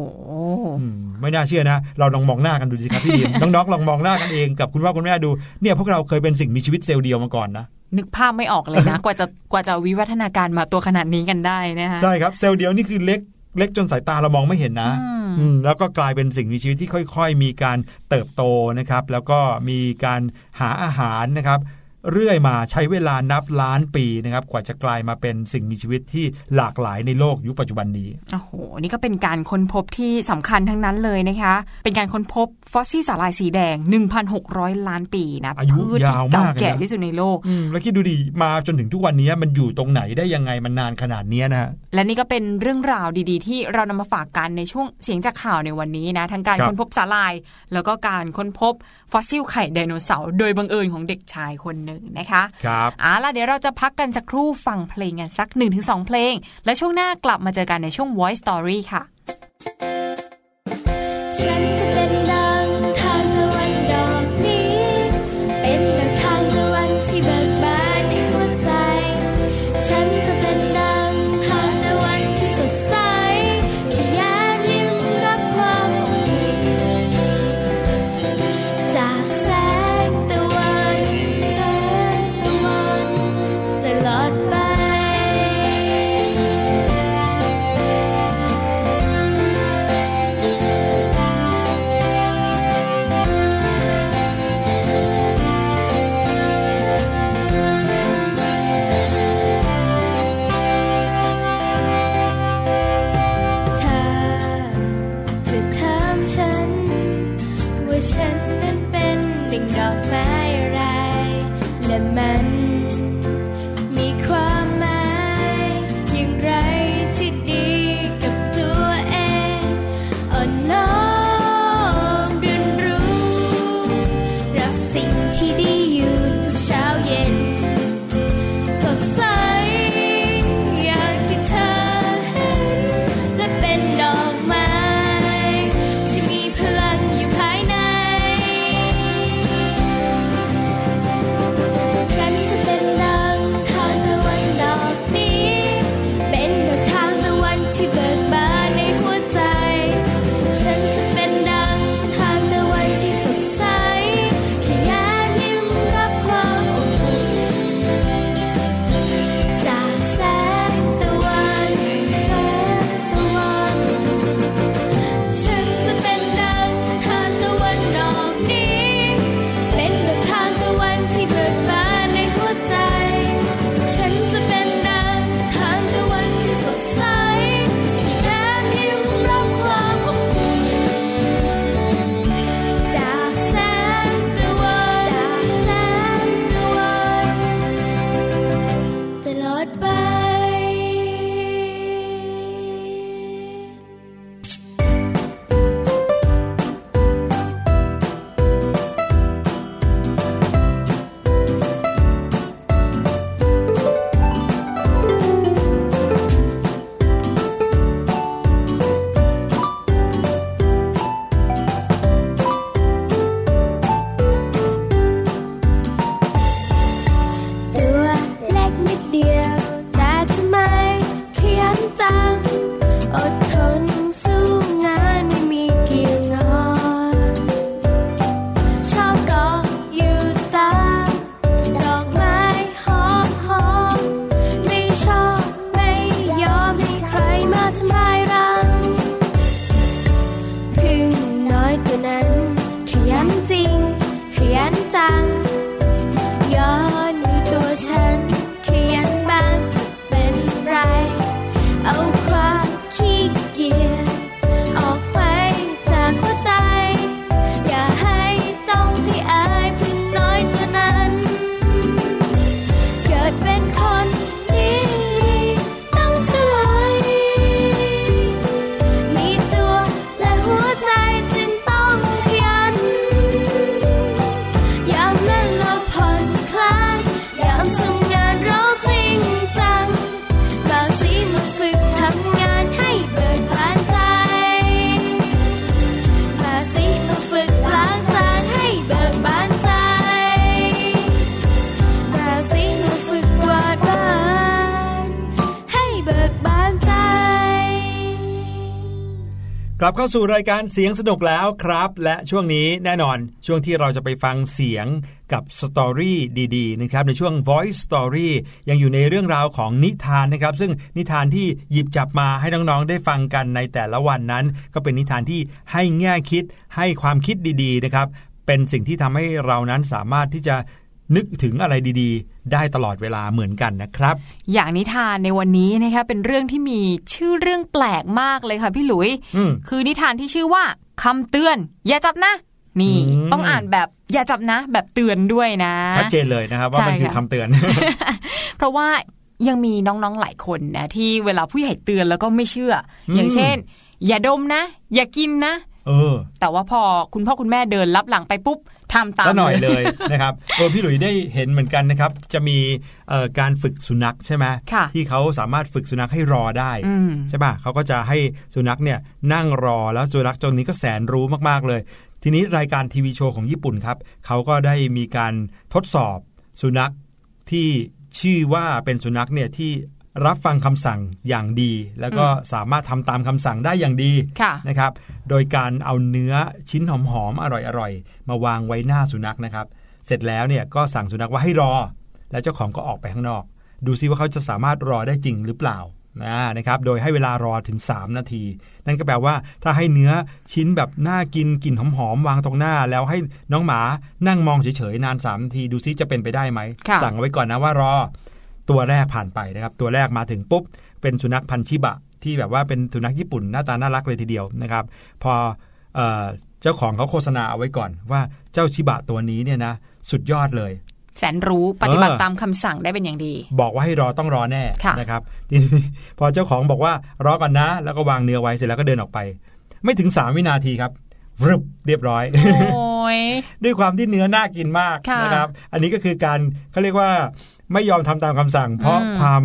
อืมไม่น่าเชื่อนะ เราลองมองหน้ากันดูสิครับพี่ดีมน้องๆลองมองหน้ากันเองกับคุณพ่อคุณแม่ดู เนี่ยพวกเราเคยเป็นสิ่งมีชีวิตเซลล์เดียวมาก่อนนะ นึกภาพไม่ออกเลยนะ กว่าจะกว่าจะวิวัฒนาการมาตัวขนาดนี้กันได้นะคะใช่ครับเซลล์เดียวนี่คือเล็กเล็กจนสายตาเรามองไม่เห็นนะอืมอืมแล้วก็กลายเป็นสิ่งมีชีวิตที่ค่อย ๆ มีการเติบโตนะครับ แล้วก็มีการหาอาหารนะครับ เรื่อยมาใช้เวลานับล้านปีนะครับกว่าจะกลายมาเป็นสิ่งมีชีวิตที่หลากหลายในโลกยุคปัจจุบันนี้โอ้โหนี่ก็เป็นการค้นพบที่สำคัญทั้งนั้นเลยนะคะ เป็นการค้นพบฟอสซิลสาหร่ายสีแดง 1,600 ล้านปีนะอายุพืชยาวที่เก่ามากเลยนะแก่ที่สุดในโลกอืมแล้วคิดดูดิมาจนถึงทุกวันนี้มันอยู่ตรงไหนได้ยังไงมันนานขนาดเนี้ยนะฮะและนี่ก็เป็นเรื่องราวดีๆ ที่เรานำมาฝากกันในช่วงเสียงจากข่าวในวันนี้นะทั้งการครับค้นพบสาหร่าย แล้วก็การค้นพบฟอสซิลไข่ไดโนเสาร์โดยบังเอิญของเด็กชายคนหนึ่งนะคะครับเอาล่ะเดี๋ยวเราจะพักกันสักครู่ฟังเพลงกันสัก 1-2 เพลง และช่วงหน้ากลับมาเจอกันในช่วง Voice Story ค่ะ เข้าสู่รายการเสียงสนุกแล้วครับ และช่วงนี้แน่นอนช่วงที่เราจะไปฟังเสียงกับสตอรี่ดีๆนะครับในช่วง Voice Story ยังอยู่ในเรื่องราวของนิทานนะครับ ซึ่งนิทานที่หยิบจับมาให้น้องๆได้ฟังกันในแต่ละวันนั้น ก็เป็นนิทานที่ให้แง่คิดให้ความคิดดีๆนะครับเป็นสิ่งที่ทำให้เรานั้นสามารถที่จะ นึกถึงอะไรดีๆ ได้ตลอดเวลาเหมือนกันนะครับ อย่างนิทานในวันนี้นะคะเป็นเรื่องที่มีชื่อเรื่องแปลกมากเลยค่ะพี่หลุยอืมคือนิทานที่ชื่อว่าคำเตือน อย่าจับนะ นี่อืมต้องอ่านแบบอย่าจับนะ แบบเตือนด้วยนะ ชัดเจนเลยนะครับว่าใช่มันคือค่ะคำเตือน เพราะว่ายังมีน้องๆหลายคนนะที่เวลาผู้ใหญ่เตือนแล้วก็ไม่เชื่ออมอย่างเช่น อย่าดมนะ อย่ากินนะ เออ แต่ว่าพอคุณพ่อคุณแม่เดินรับหลังไปปุ๊บ ทำตามซะหน่อยเลยนะครับเออพี่หลุยได้เห็นเหมือนกันนะครับ จะมีเอ่อการฝึกสุนัขใช่ไหมค่ะที่เขาสามารถฝึกสุนัขให้รอได้อืมใช่ป่ะเขาก็จะให้สุนัขเนี่ยนั่งรอแล้วสุนัขตัวนี้ก็แสนรู้มากๆเลย ทีนี้รายการทีวีโชว์ของญี่ปุ่นครับเขาก็ได้มีการทดสอบสุนัขที่ชื่อว่าเป็นสุนัขเนี่ยที่ รับฟังคำสั่งอย่างดี แล้วก็สามารถทำตามคำสั่งได้อย่างดีค่ะนะครับ โดยการเอาเนื้อชิ้นหอมๆอร่อยๆ มาวางไว้หน้าสุนัขนะครับ เสร็จแล้วเนี่ยก็สั่งสุนัขว่าให้รอ แล้วเจ้าของก็ออกไปข้างนอก ดูซิว่าเขาจะสามารถรอได้จริงหรือเปล่านะนะครับ โดยให้เวลารอถึง 3 นาที นั่นก็แปลว่าถ้าให้เนื้อชิ้นแบบน่ากินกลิ่นหอมๆวางตรงหน้า แล้วให้น้องหมานั่งมองเฉยๆนาน3นาที ดูซิจะเป็นไปได้ไหมค่ะสั่งเอาไว้ก่อนนะว่ารอ ตัวแรกผ่านไปนะครับ ตัวแรกมาถึงปุ๊บ เป็นสุนัขพันธุ์ชิบะ ที่แบบว่าเป็นสุนัขญี่ปุ่นหน้าตาน่ารักเลยทีเดียวนะครับ พอเออเจ้าของเขาโฆษณาเอาไว้ก่อน ว่าเจ้าชิบะตัวนี้เนี่ยนะสุดยอดเลย แสนรู้ปฏิบัติเออตามคำสั่งได้เป็นอย่างดี บอกว่าให้รอต้องรอแน่ค่ะนะครับทีนี้พอเจ้าของบอกว่ารอก่อนนะ แล้วก็วางเนื้อไว้เสร็จแล้วก็เดินออกไป ไม่ถึง3วินาทีครับวรึบเรียบร้อยโอ้ยด้วยความที่เนื้อน่ากินมากค่ะนะครับ อันนี้ก็คือการเขาเรียกว่า ไม่ยอมทำตามคำสั่ง เพราะอืมความ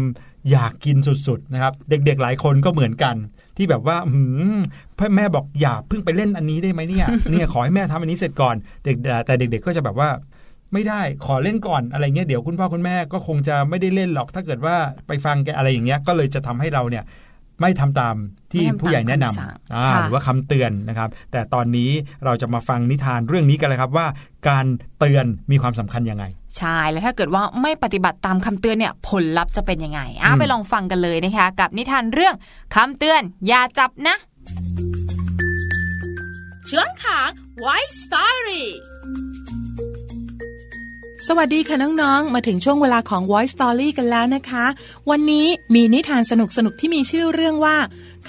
อยากกินสุดๆนะครับ เด็กๆหลายคนก็เหมือนกัน ที่แบบว่าหืมพ่อแม่บอกอย่าเพิ่งไปเล่นอันนี้ได้ไหมเนี่ยเนี่ยขอให้แม่ทำอันนี้เสร็จก่อนเด็กแต่เด็ก ๆ ก็จะแบบว่าไม่ได้ขอเล่นก่อนอะไรเงี้ยเดี๋ยวคุณพ่อคุณแม่ก็คงจะไม่ได้เล่นหรอกถ้าเกิดว่าไปฟังแกอะไรอย่างเงี้ยก็เลยจะทำให้เราเนี่ยไม่ทำตามที่ไม่ทำตามผู้ใหญ่แนะนคำสั่งำอ่าค่ะหรือว่าคำเตือนนะครับ แต่ตอนนี้เราจะมาฟังนิทานเรื่องนี้กันเลยครับว่า การเตือนมีความสำคัญยังไง ใช่แล้วถ้าเกิดว่าไม่ปฏิบัติตามคำเตือนเนี่ยผลลัพธ์จะเป็นยังไงอะอืมไปลองฟังกันเลยนะคะกับนิทานเรื่องคำเตือนอย่าจับนะช่วงของ White Story สวัสดีค่ะน้องๆ มาถึงช่วงเวลาของ Voice Story กันแล้วนะคะ วันนี้มีนิทานสนุกๆ ที่มีชื่อเรื่องว่า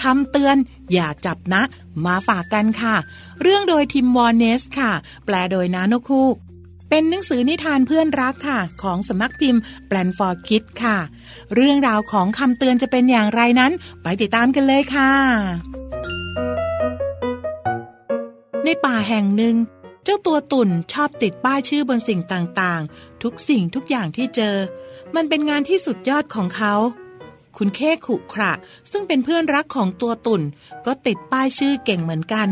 คำเตือนอย่าจับนะ มาฝากกันค่ะ เรื่องโดยทิมวอร์เนสค่ะ แปลโดยนานกฮูก เป็นหนังสือนิทานเพื่อนรักค่ะ ของสำนักพิมพ์แปลนฟอร์คิดค่ะ เรื่องราวของคำเตือนจะเป็นอย่างไรนั้น ไปติดตามกันเลยค่ะ ในป่าแห่งหนึ่ง เจ้าตัวตุ่นชอบติดป้ายชื่อบนสิ่งต่างๆ ทุกสิ่งทุกอย่างที่เจอ มันเป็นงานที่สุดยอดของเขาคุณเคขุขระซึ่งเป็นเพื่อนรักของตัวตุ่น ก็ติดป้ายชื่อเก่งเหมือนกัน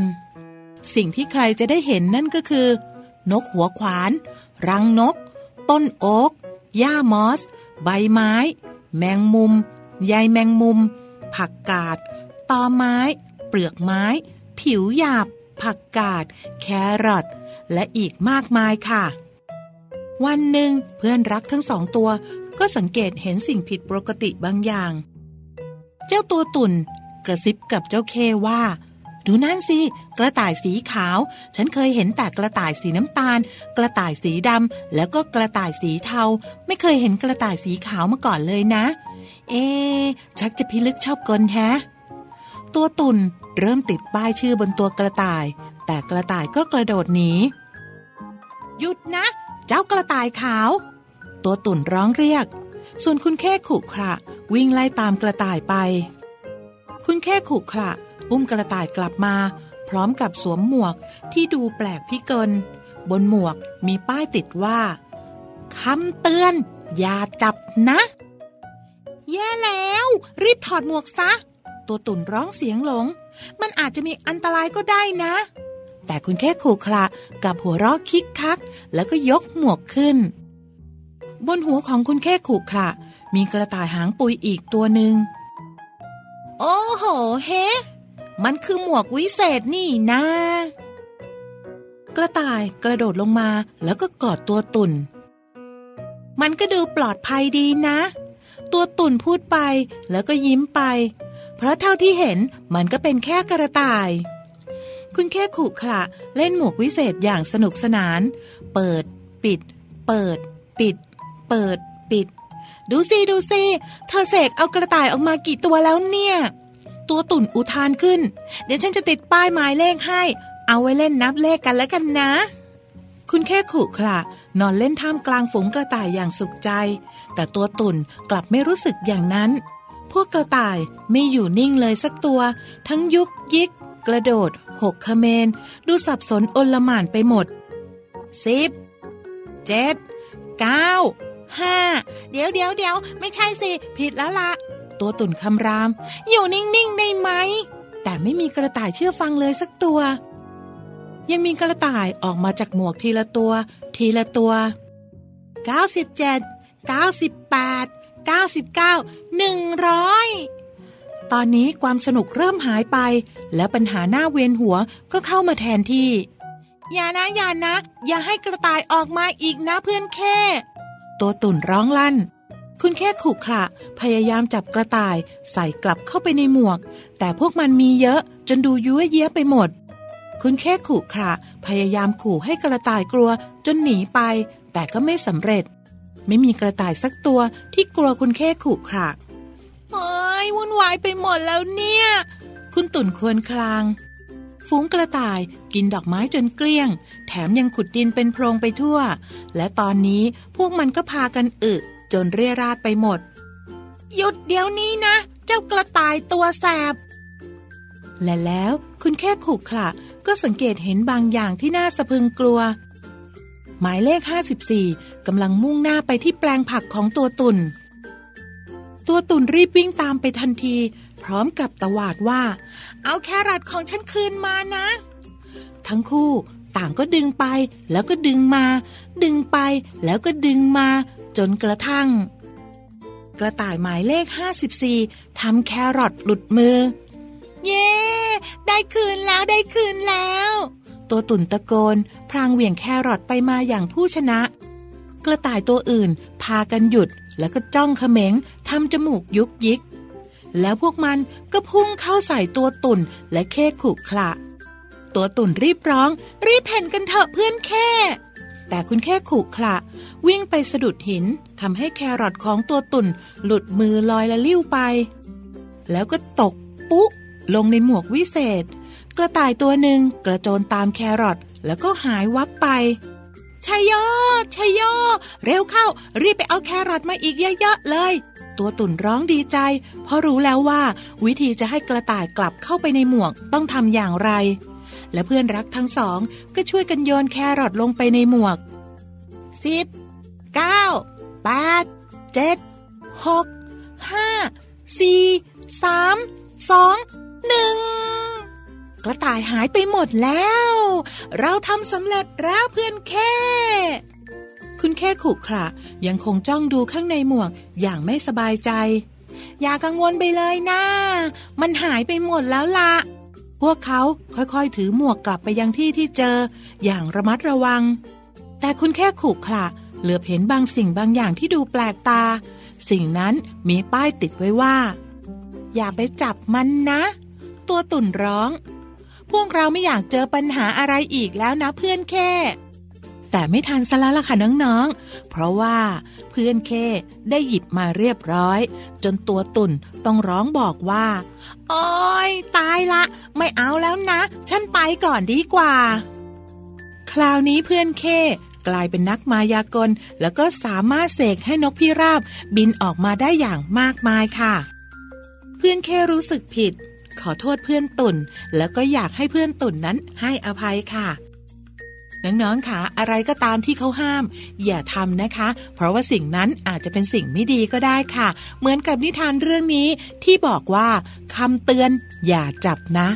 สิ่งที่ใครจะได้เห็นนั่นก็คือ นกหัวขวาน รังนก ต้นโอ๊กหญ้ามอส ใบไม้ แมงมุมใยแมงมุม ผักกาดตอไม้ เปลือกไม้ ผิวหยาบ ผักกาด แครอทและอีกมากมายค่ะ วันหนึ่งเพื่อนรักทั้งสองตัว ก็สังเกตเห็นสิ่งผิดปกติบางอย่าง เจ้าตัวตุ่นกระซิบกับเจ้าเคว่า ดูนั่นสิ กระต่ายสีขาว ฉันเคยเห็นแต่กระต่ายสีน้ำตาล กระต่ายสีดำแล้วก็กระต่ายสีเทา ไม่เคยเห็นกระต่ายสีขาวมาก่อนเลยนะ เอ๊ชักจะพิลึกชอบกลแฮะ ตัวตุ่นเริ่มติดป้ายชื่อบนตัวกระต่าย แต่กระต่ายก็กระโดดหนี หยุดนะ เจ้ากระต่ายขาว ตัวตุ่นร้องเรียก ส่วนคุณแค่ขุขระวิ่งไล่ตามกระต่ายไป คุณแค่ขุขระ อุ้มกระต่ายกลับมา พร้อมกับสวมหมวกที่ดูแปลกพิกล บนหมวกมีป้ายติดว่าคำเตือน อย่าจับนะ แย่แล้ว รีบถอดหมวกซะ ตัวตุ่นร้องเสียงหลง มันอาจจะมีอันตรายก็ได้นะ แต่คุณแค่ขู่คละกับหัวเราะคิกคัก แล้วก็ยกหมวกขึ้น บนหัวของคุณแค่ขู่คละมีกระต่ายหางปุยอีกตัวหนึ่งโอ้โห เฮ มันคือหมวกวิเศษนี่นะ กระต่ายกระโดดลงมาแล้วก็กอดตัวตุ่น มันก็ดูปลอดภัยดีนะ ตัวตุ่นพูดไปแล้วก็ยิ้มไป เพราะเท่าที่เห็นมันก็เป็นแค่กระต่าย คุณแค่ขู่ขละเล่นหมวกวิเศษอย่างสนุกสนาน เปิด ปิด เปิด ปิด เปิด ปิด ดูสิดูสิเธอเสกเอากระต่ายออกมากี่ตัวแล้วเนี่ย ตัวตุ่นอุทานขึ้น เดี๋ยวฉันจะติดป้ายหมายเลขให้ เอาไว้เล่นนับเลขกันแล้วกันนะ คุณแค่ขู่ขละนอนเล่นท่ามกลางฝูงกระต่ายอย่างสุขใจ แต่ตัวตุ่นกลับไม่รู้สึกอย่างนั้น พวกกระต่ายไม่อยู่นิ่งเลยสักตัว ทั้งยุกยิก กระโดด หกขเมน ดูสับสนอนลหม่านไปหมดสิบเจ็ดเก้าห้าเดี๋ยวเดี๋ยวเดี๋ยวไม่ใช่สิ ผิดแล้วละ ตัวตุ่นคำราม อยู่นิ่งๆได้ไหม แต่ไม่มีกระต่ายเชื่อฟังเลยสักตัว ยังมีกระต่ายออกมาจากหมวกทีละตัว ทีละตัว97 98 99 100 ตอนนี้ความสนุกเริ่มหายไป และปัญหาหน้าเวียนหัวก็เข้ามาแทนที่ อย่านะอย่านะ อย่าให้กระต่ายออกมาอีกนะเพื่อนแค่ ตัวตุ่นร้องลั่น คุณแค่ขู่ขระพยายามจับกระต่าย ใส่กลับเข้าไปในหมวก แต่พวกมันมีเยอะจนดูยั่วเยี้ยไปหมด คุณแค่ขู่ขระพยายามขู่ให้กระต่ายกลัวจนหนีไป แต่ก็ไม่สำเร็จ ไม่มีกระต่ายสักตัวที่กลัวคุณแค่ขู่ขระเฮ้ยวุ่นวายไปหมดแล้วเนี่ย คุณตุ่นควรคลาง ฝูงกระต่ายกินดอกไม้จนเกลี้ยง แถมยังขุดดินเป็นโพรงไปทั่ว และตอนนี้พวกมันก็พากันอึ จนเรียราดไปหมด หยุดเดี๋ยวนี้นะ เจ้ากระต่ายตัวแสบ และแล้วคุณแค่ขู่ขละก็สังเกตเห็นบางอย่างที่น่าสะพึงกลัว หมายเลข 54กำลังมุ่งหน้าไปที่แปลงผักของตัวตุ่น ตัวตุ่นรีบวิ่งตามไปทันที พร้อมกับตวาดว่า เอาแครอทของฉันคืนมานะ ทั้งคู่ต่างก็ดึงไปแล้วก็ดึงมา ดึงไปแล้วก็ดึงมา จนกระทั่ง กระต่ายหมายเลข 54ทำแครอทหลุดมือ เย้ ได้คืนแล้วได้คืนแล้ว ตัวตุ่นตะโกน พรางเหวี่ยงแครอทไปมาอย่างผู้ชนะ กระต่ายตัวอื่น พากันหยุดแล้วก็จ้องเขม็งทำจมูกยุกยิก แล้วพวกมันก็พุ่งเข้าใส่ตัวตุ่นและเค้ขลุขระตัวตุ่นรีบร้อง รีบเพ่นกันเถอะเพื่อนแค่ แต่คุณแค่ขลุขระวิ่งไปสะดุดหินทำให้แครอทของตัวตุ่น หลุดมือลอยละลิ้วไป แล้วก็ตกปุ๊ลงในหมวกวิเศษ กระต่ายตัวหนึ่งกระโจนตามแครอทแล้วก็หายวับไปชัยโยชัยโยเร็วเข้า รีบไปเอาแครอทมาอีกเยอะๆเลย ตัวตุ่นร้องดีใจ เพราะรู้แล้วว่า วิธีจะให้กระต่ายกลับเข้าไปในหมวกต้องทำอย่างไร และเพื่อนรักทั้งสองก็ช่วยกันโยนแครอทลงไปในหมวกสิบเก้าแปดเจ็ดหกห้าสี่สามสองหนึ่งกระต่ายหายไปหมดแล้ว เราทำสำเร็จแล้วเพื่อนแค่ คุณแค่ขุขระยังคงจ้องดูข้างในหมวกอย่างไม่สบายใจ อย่ากังวลไปเลยนะ มันหายไปหมดแล้วละ พวกเขาค่อยๆ ถือหมวกกลับไปยังที่ที่เจอ อย่างระมัดระวัง แต่คุณแค่ขู่ขละเหลือเห็นบางสิ่งบางอย่างที่ดูแปลกตา สิ่งนั้นมีป้ายติดไว้ว่า อย่าไปจับมันนะ ตัวตุ่นร้อง พวกเราไม่อยากเจอปัญหาอะไรอีกแล้วนะเพื่อนแค่ แต่ไม่ทันซะแล้วล่ะค่ะน้องๆ เพราะว่าเพื่อนเคได้หยิบมาเรียบร้อย จนตัวตุ่นต้องร้องบอกว่า โอ้ยตายละ ไม่เอาแล้วนะ ฉันไปก่อนดีกว่า คราวนี้เพื่อนเคกลายเป็นนักมายากล แล้วก็สามารถเสกให้นกพิราบบินออกมาได้อย่างมากมายค่ะ เพื่อนเครู้สึกผิด ขอโทษเพื่อนตุ่น แล้วก็อยากให้เพื่อนตุ่นนั้นให้อภัยค่ะ น้องๆค่ะอะไรก็ตามที่เขาห้าม อย่าทำนะคะ เพราะว่าสิ่งนั้นอาจจะเป็นสิ่งไม่ดีก็ได้ค่ะ เหมือนกับนิทานเรื่องนี้ที่บอกว่าคำเตือนอย่าจับนะ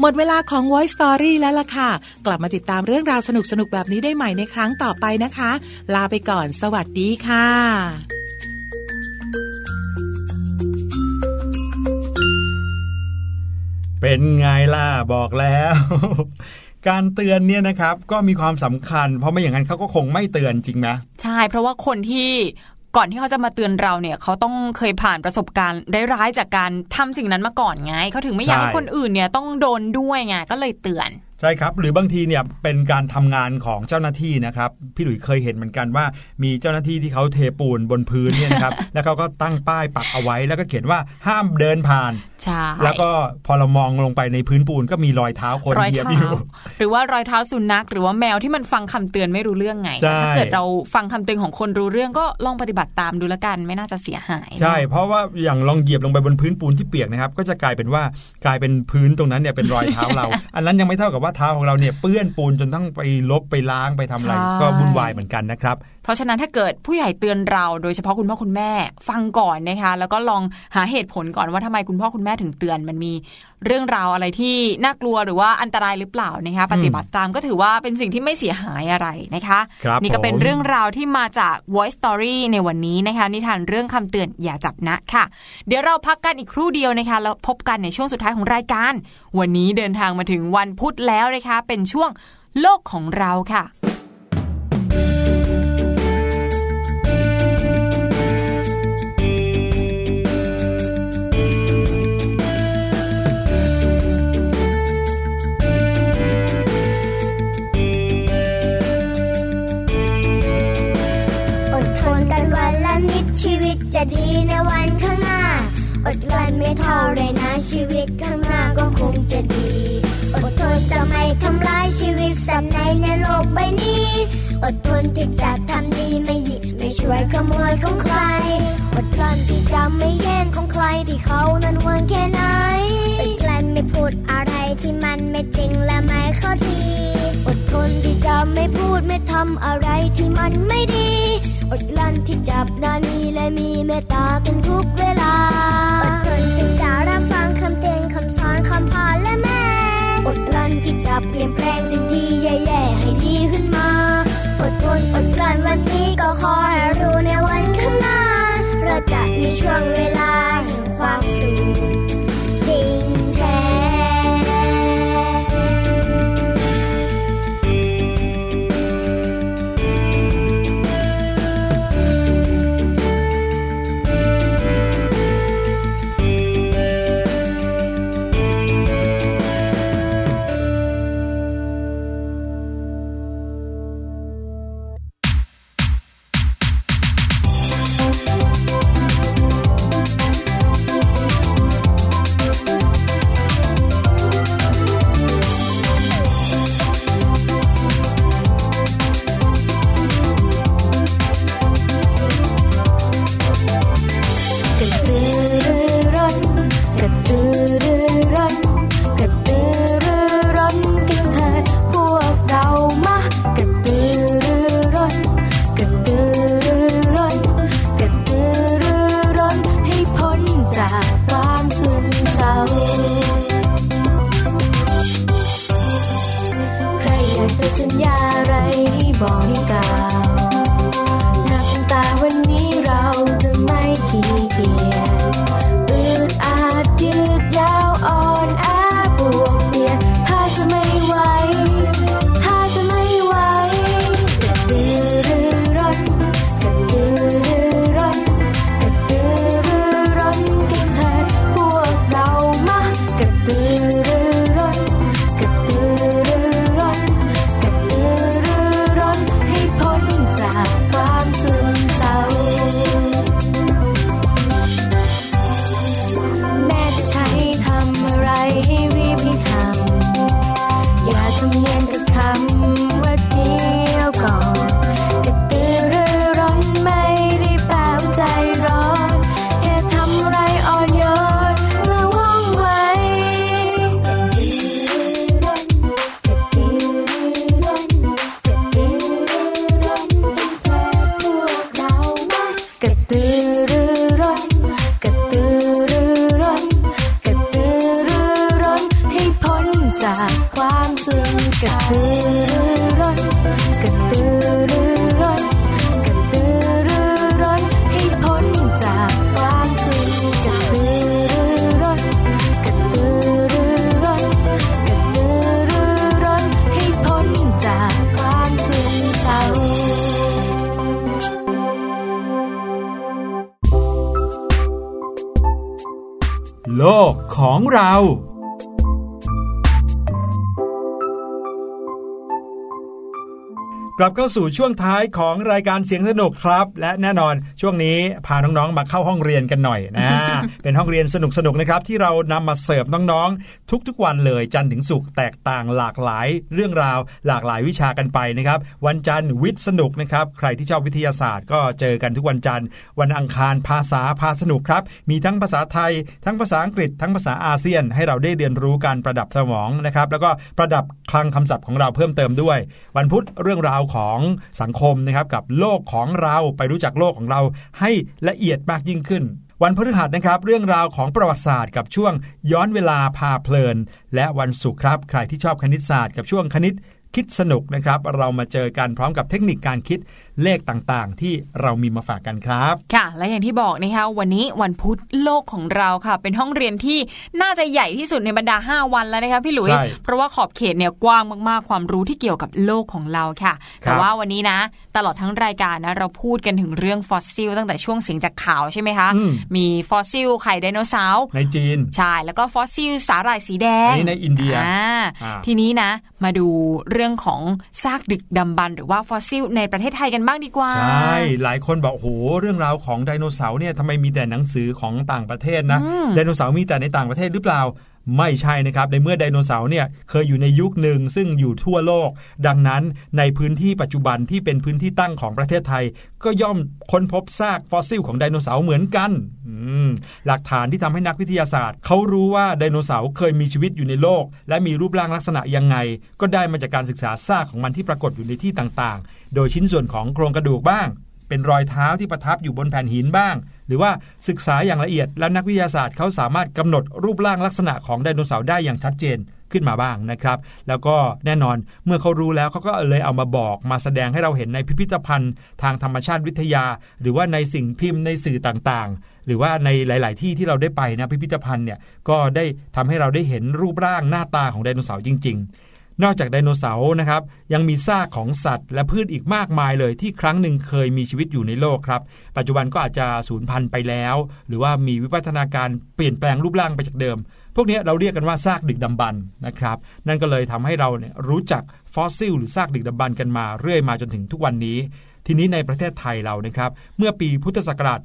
หมดเวลาของ Voice Story แล้วล่ะค่ะ กลับมาติดตามเรื่องราวสนุกๆ แบบนี้ได้ใหม่ในครั้งต่อไปนะคะ ลาไปก่อน สวัสดีค่ะ เป็นไงล่ะ บอกแล้ว การเตือนเนี่ยนะครับก็มีความสำคัญ เพราะไม่อย่างนั้นเขาก็คงไม่เตือนจริงไหมใช่เพราะว่าคนที่ก่อนที่เขาจะมาเตือนเราเนี่ยเขาต้องเคยผ่านประสบการณ์ร้ายๆจากการทำสิ่งนั้นมาก่อนไงเขาถึงไม่อยากใช่ให้คนอื่นเนี่ยต้องโดนด้วยไงก็เลยเตือน ใช่ครับหรือบางทีเนี่ยเป็นการทำงานของเจ้าหน้าที่นะครับพี่หลุยเคยเห็นเหมือนกันว่า มีเจ้าหน้าที่ที่เขาเทปูนบนพื้นเนี่ยนะครับแล้วเขาก็ตั้งป้ายปักเอาไว้ แล้วก็เขียนว่าห้ามเดินผ่านใช่แล้วก็พอเรามองลงไปในพื้นปูนก็มีรอยเท้าคนรอยเหยียบเท้าอยู่หรือว่ารอยเท้าสุนัขหรือว่าแมวที่มันฟังคำเตือนไม่รู้เรื่องไงใช่ถ้าเกิดเราฟังคำเตือนของคนรู้เรื่องก็ลองปฏิบัติตามดูแล้วกันไม่น่าจะเสียหาย ใช่ เพราะว่าอย่างลองเหยียบลงไปบนพื้นปูนที่เปียกนะครับ ก็จะกลายเป็นว่ากลายเป็นพื้นตรงนั้นเนี่ยเป็นรอยเท้าเรา อันนั้นยังไม่เท่ากับว่าเท้าของเราเนี่ยเปื้อนปูนจนต้องไปลบไปล้างไปทำอะไรก็วุ่นวายเหมือนกันนะครับเพราะฉะนั้นถ้าเกิดผู้ใหญ่เตือนเราโดยเฉพาะคุณพ่อคุณแม่ฟังก่อนนะคะ แล้วก็ลองหาเหตุผลก่อนว่าทำไมคุณพ่อคุณแม่ถึงเตือนมันมีเรื่องราวอะไรที่น่ากลัวหรือว่าอันตรายหรือเปล่านะคะปฏิบัติตามก็ถือว่าเป็นสิ่งที่ไม่เสียหายอะไรนะคะครับนี่ก็เป็นผมเรื่องราวที่มาจาก Voice Story ในวันนี้นะคะ นิทานเรื่องคำเตือนอย่าจับนะค่ะ เดี๋ยวเราพักกันอีกครู่เดียวนะคะแล้วพบกันในช่วงสุดท้ายของรายการ วันนี้เดินทางมาถึงวันพุธแล้วนะคะ เป็นช่วงโลกของเราค่ะ จะดีในวันข้างหน้า อดกลั้นไม่ท้อเลยนะชีวิตข้างหน้าก็คงจะดี อดทนจะไม่ทำร้ายชีวิตสัตว์ในในโลกใบนี้ อดทนที่จะทำดีไม่หยิบไม่ช่วยขโมยของใคร อดกลั้นที่จะไม่แย่งของใครที่เขานั้นหวงแค่ไหนอดกลั้นไม่พูดอะไรที่มันไม่จริงและไม่เข้าที อดทนที่จะไม่พูดไม่ทำอะไรที่มันไม่ดี อดกลั้นที่จับนานีและมีเมตตากันทุกเวลาอด นที่จะเปลี่ยนแปลงสิ่งที่แย่ๆให้ดีขึ้นมา อดทนอดกลั้นวันนี้ก็ขอให้รู้ในวันข้างหน้า เราจะมีช่วงเวลา กลับเข้าสู่ช่วงท้ายของรายการเสียงสนุกครับ และแน่นอนช่วงนี้พาน้องๆมาเข้าห้องเรียนกันหน่อยนะ เป็นห้องเรียนสนุกๆนะครับที่เรานำมาเสิร์ฟน้องๆ ทุกๆวันเลยจันทร์ถึงศุกร์แตกต่างหลากหลายเรื่องราว หลากหลายวิชากันไปนะครับ วันจันทร์วิทย์สนุกนะครับ ใครที่ชอบวิทยาศาสตร์ก็เจอกันทุกวันจันทร์ วันอังคารภาษาพาสนุกครับมีทั้งภาษาไทย ทั้งภาษาอังกฤษ ทั้งภาษาอาเซียน ให้เราได้เรียนรู้การประดับสมองนะครับ แล้วก็ประดับคลังคำศัพท์ของเราเพิ่มเติมด้วย วันพุธเรื่องราวของสังคมนะครับกับโลกของเราไปรู้จักโลกของเราให้ละเอียดมากยิ่งขึ้น วันพฤหัสนะครับ เรื่องราวของประวัติศาสตร์กับช่วงย้อนเวลาพาเพลิน และวันศุกร์ครับ ใครที่ชอบคณิตศาสตร์กับช่วงคณิตคิดสนุกนะครับ เรามาเจอกันพร้อมกับเทคนิคการคิดเลขต่างๆ ที่เรามีมาฝากกันครับ ค่ะ และอย่างที่บอกนะคะวันนี้วันพุธโลกของเราค่ะ เป็นห้องเรียนที่น่าจะใหญ่ที่สุดในบรรดา 5 วันแล้วนะคะพี่หลุยใช่เพราะว่าขอบเขตเนี่ยกว้างมากๆ ความรู้ที่เกี่ยวกับโลกของเราค่ะ แต่ว่าวันนี้นะ ตลอดทั้งรายการนะเราพูดกันถึงเรื่องฟอสซิลตั้งแต่ช่วงเสียงจากข่าวใช่ไหมคะอืมมีฟอสซิลไข่ไดโนเสาร์ในจีนใช่แล้วก็ฟอสซิลสาหร่ายสีแดงอันนี้ในอินเดียอ่าอ่าทีนี้นะ มาดูเรื่องของซากดึกดำบรรพ์หรือว่าฟอสซิลในประเทศไทยกันบ้างดีกว่า ใช่ หลายคนบอกโอ้โหเรื่องราวของไดโนเสาร์เนี่ยทำไมมีแต่หนังสือของต่างประเทศนะอืมไดโนเสาร์มีแต่ในต่างประเทศหรือเปล่า ไม่ใช่นะครับ ในเมื่อไดโนเสาร์เนี่ยเคยอยู่ในยุคหนึ่งซึ่งอยู่ทั่วโลก ดังนั้นในพื้นที่ปัจจุบันที่เป็นพื้นที่ตั้งของประเทศไทย ก็ย่อมค้นพบซากฟอสซิลของไดโนเสาร์เหมือนกันหลักฐานที่ทำให้นักวิทยาศาสตร์เขารู้ว่าไดโนเสาร์เคยมีชีวิตอยู่ในโลก และมีรูปร่างลักษณะยังไง ก็ได้มาจากการศึกษาซากของมันที่ปรากฏอยู่ในที่ต่างๆ โดยชิ้นส่วนของโครงกระดูกบ้าง เป็นรอยเท้าที่ประทับอยู่บนแผ่นหินบ้าง หรือว่าศึกษาอย่างละเอียด แล้วนักวิทยาศาสตร์เขาสามารถกำหนดรูปร่างลักษณะของไดโนเสาร์ได้อย่างชัดเจนขึ้นมาบ้างนะครับ แล้วก็แน่นอนเมื่อเขารู้แล้วเขาก็เลยเอามาบอกมาแสดงให้เราเห็นในพิพิธภัณฑ์ ทางธรรมชาติวิทยา หรือว่าในสิ่งพิมพ์ในสื่อต่างๆ หรือว่าในหลาย ๆ ที่ที่เราได้ไปนะพิพิธภัณฑ์เนี่ยก็ได้ทำให้เราได้เห็นรูปร่างหน้าตาของไดโนเสาร์จริง ๆ นอกจากไดโนเสาร์นะครับยังมีซากของสัตว์ และพืชอีกมากมายเลยที่ครั้งหนึ่งเคยมีชีวิตอยู่ในโลกครับ ปัจจุบันก็อาจจะสูญพันธุ์ไปแล้ว หรือว่ามีวิวัฒนาการเปลี่ยนแปลงรูปร่างไปจากเดิม พวกนี้เราเรียกกันว่าซากดึกดำบรรพ์นะครับ นั่นก็เลยทำให้เราเนี่ยรู้จักฟอสซิลหรือซากดึกดำบรรพ์กันมาเรื่อยมาจนถึงทุกวันนี้ทีนี้ในประเทศไทยเรานะครับ เมื่อปีพุทธศักราช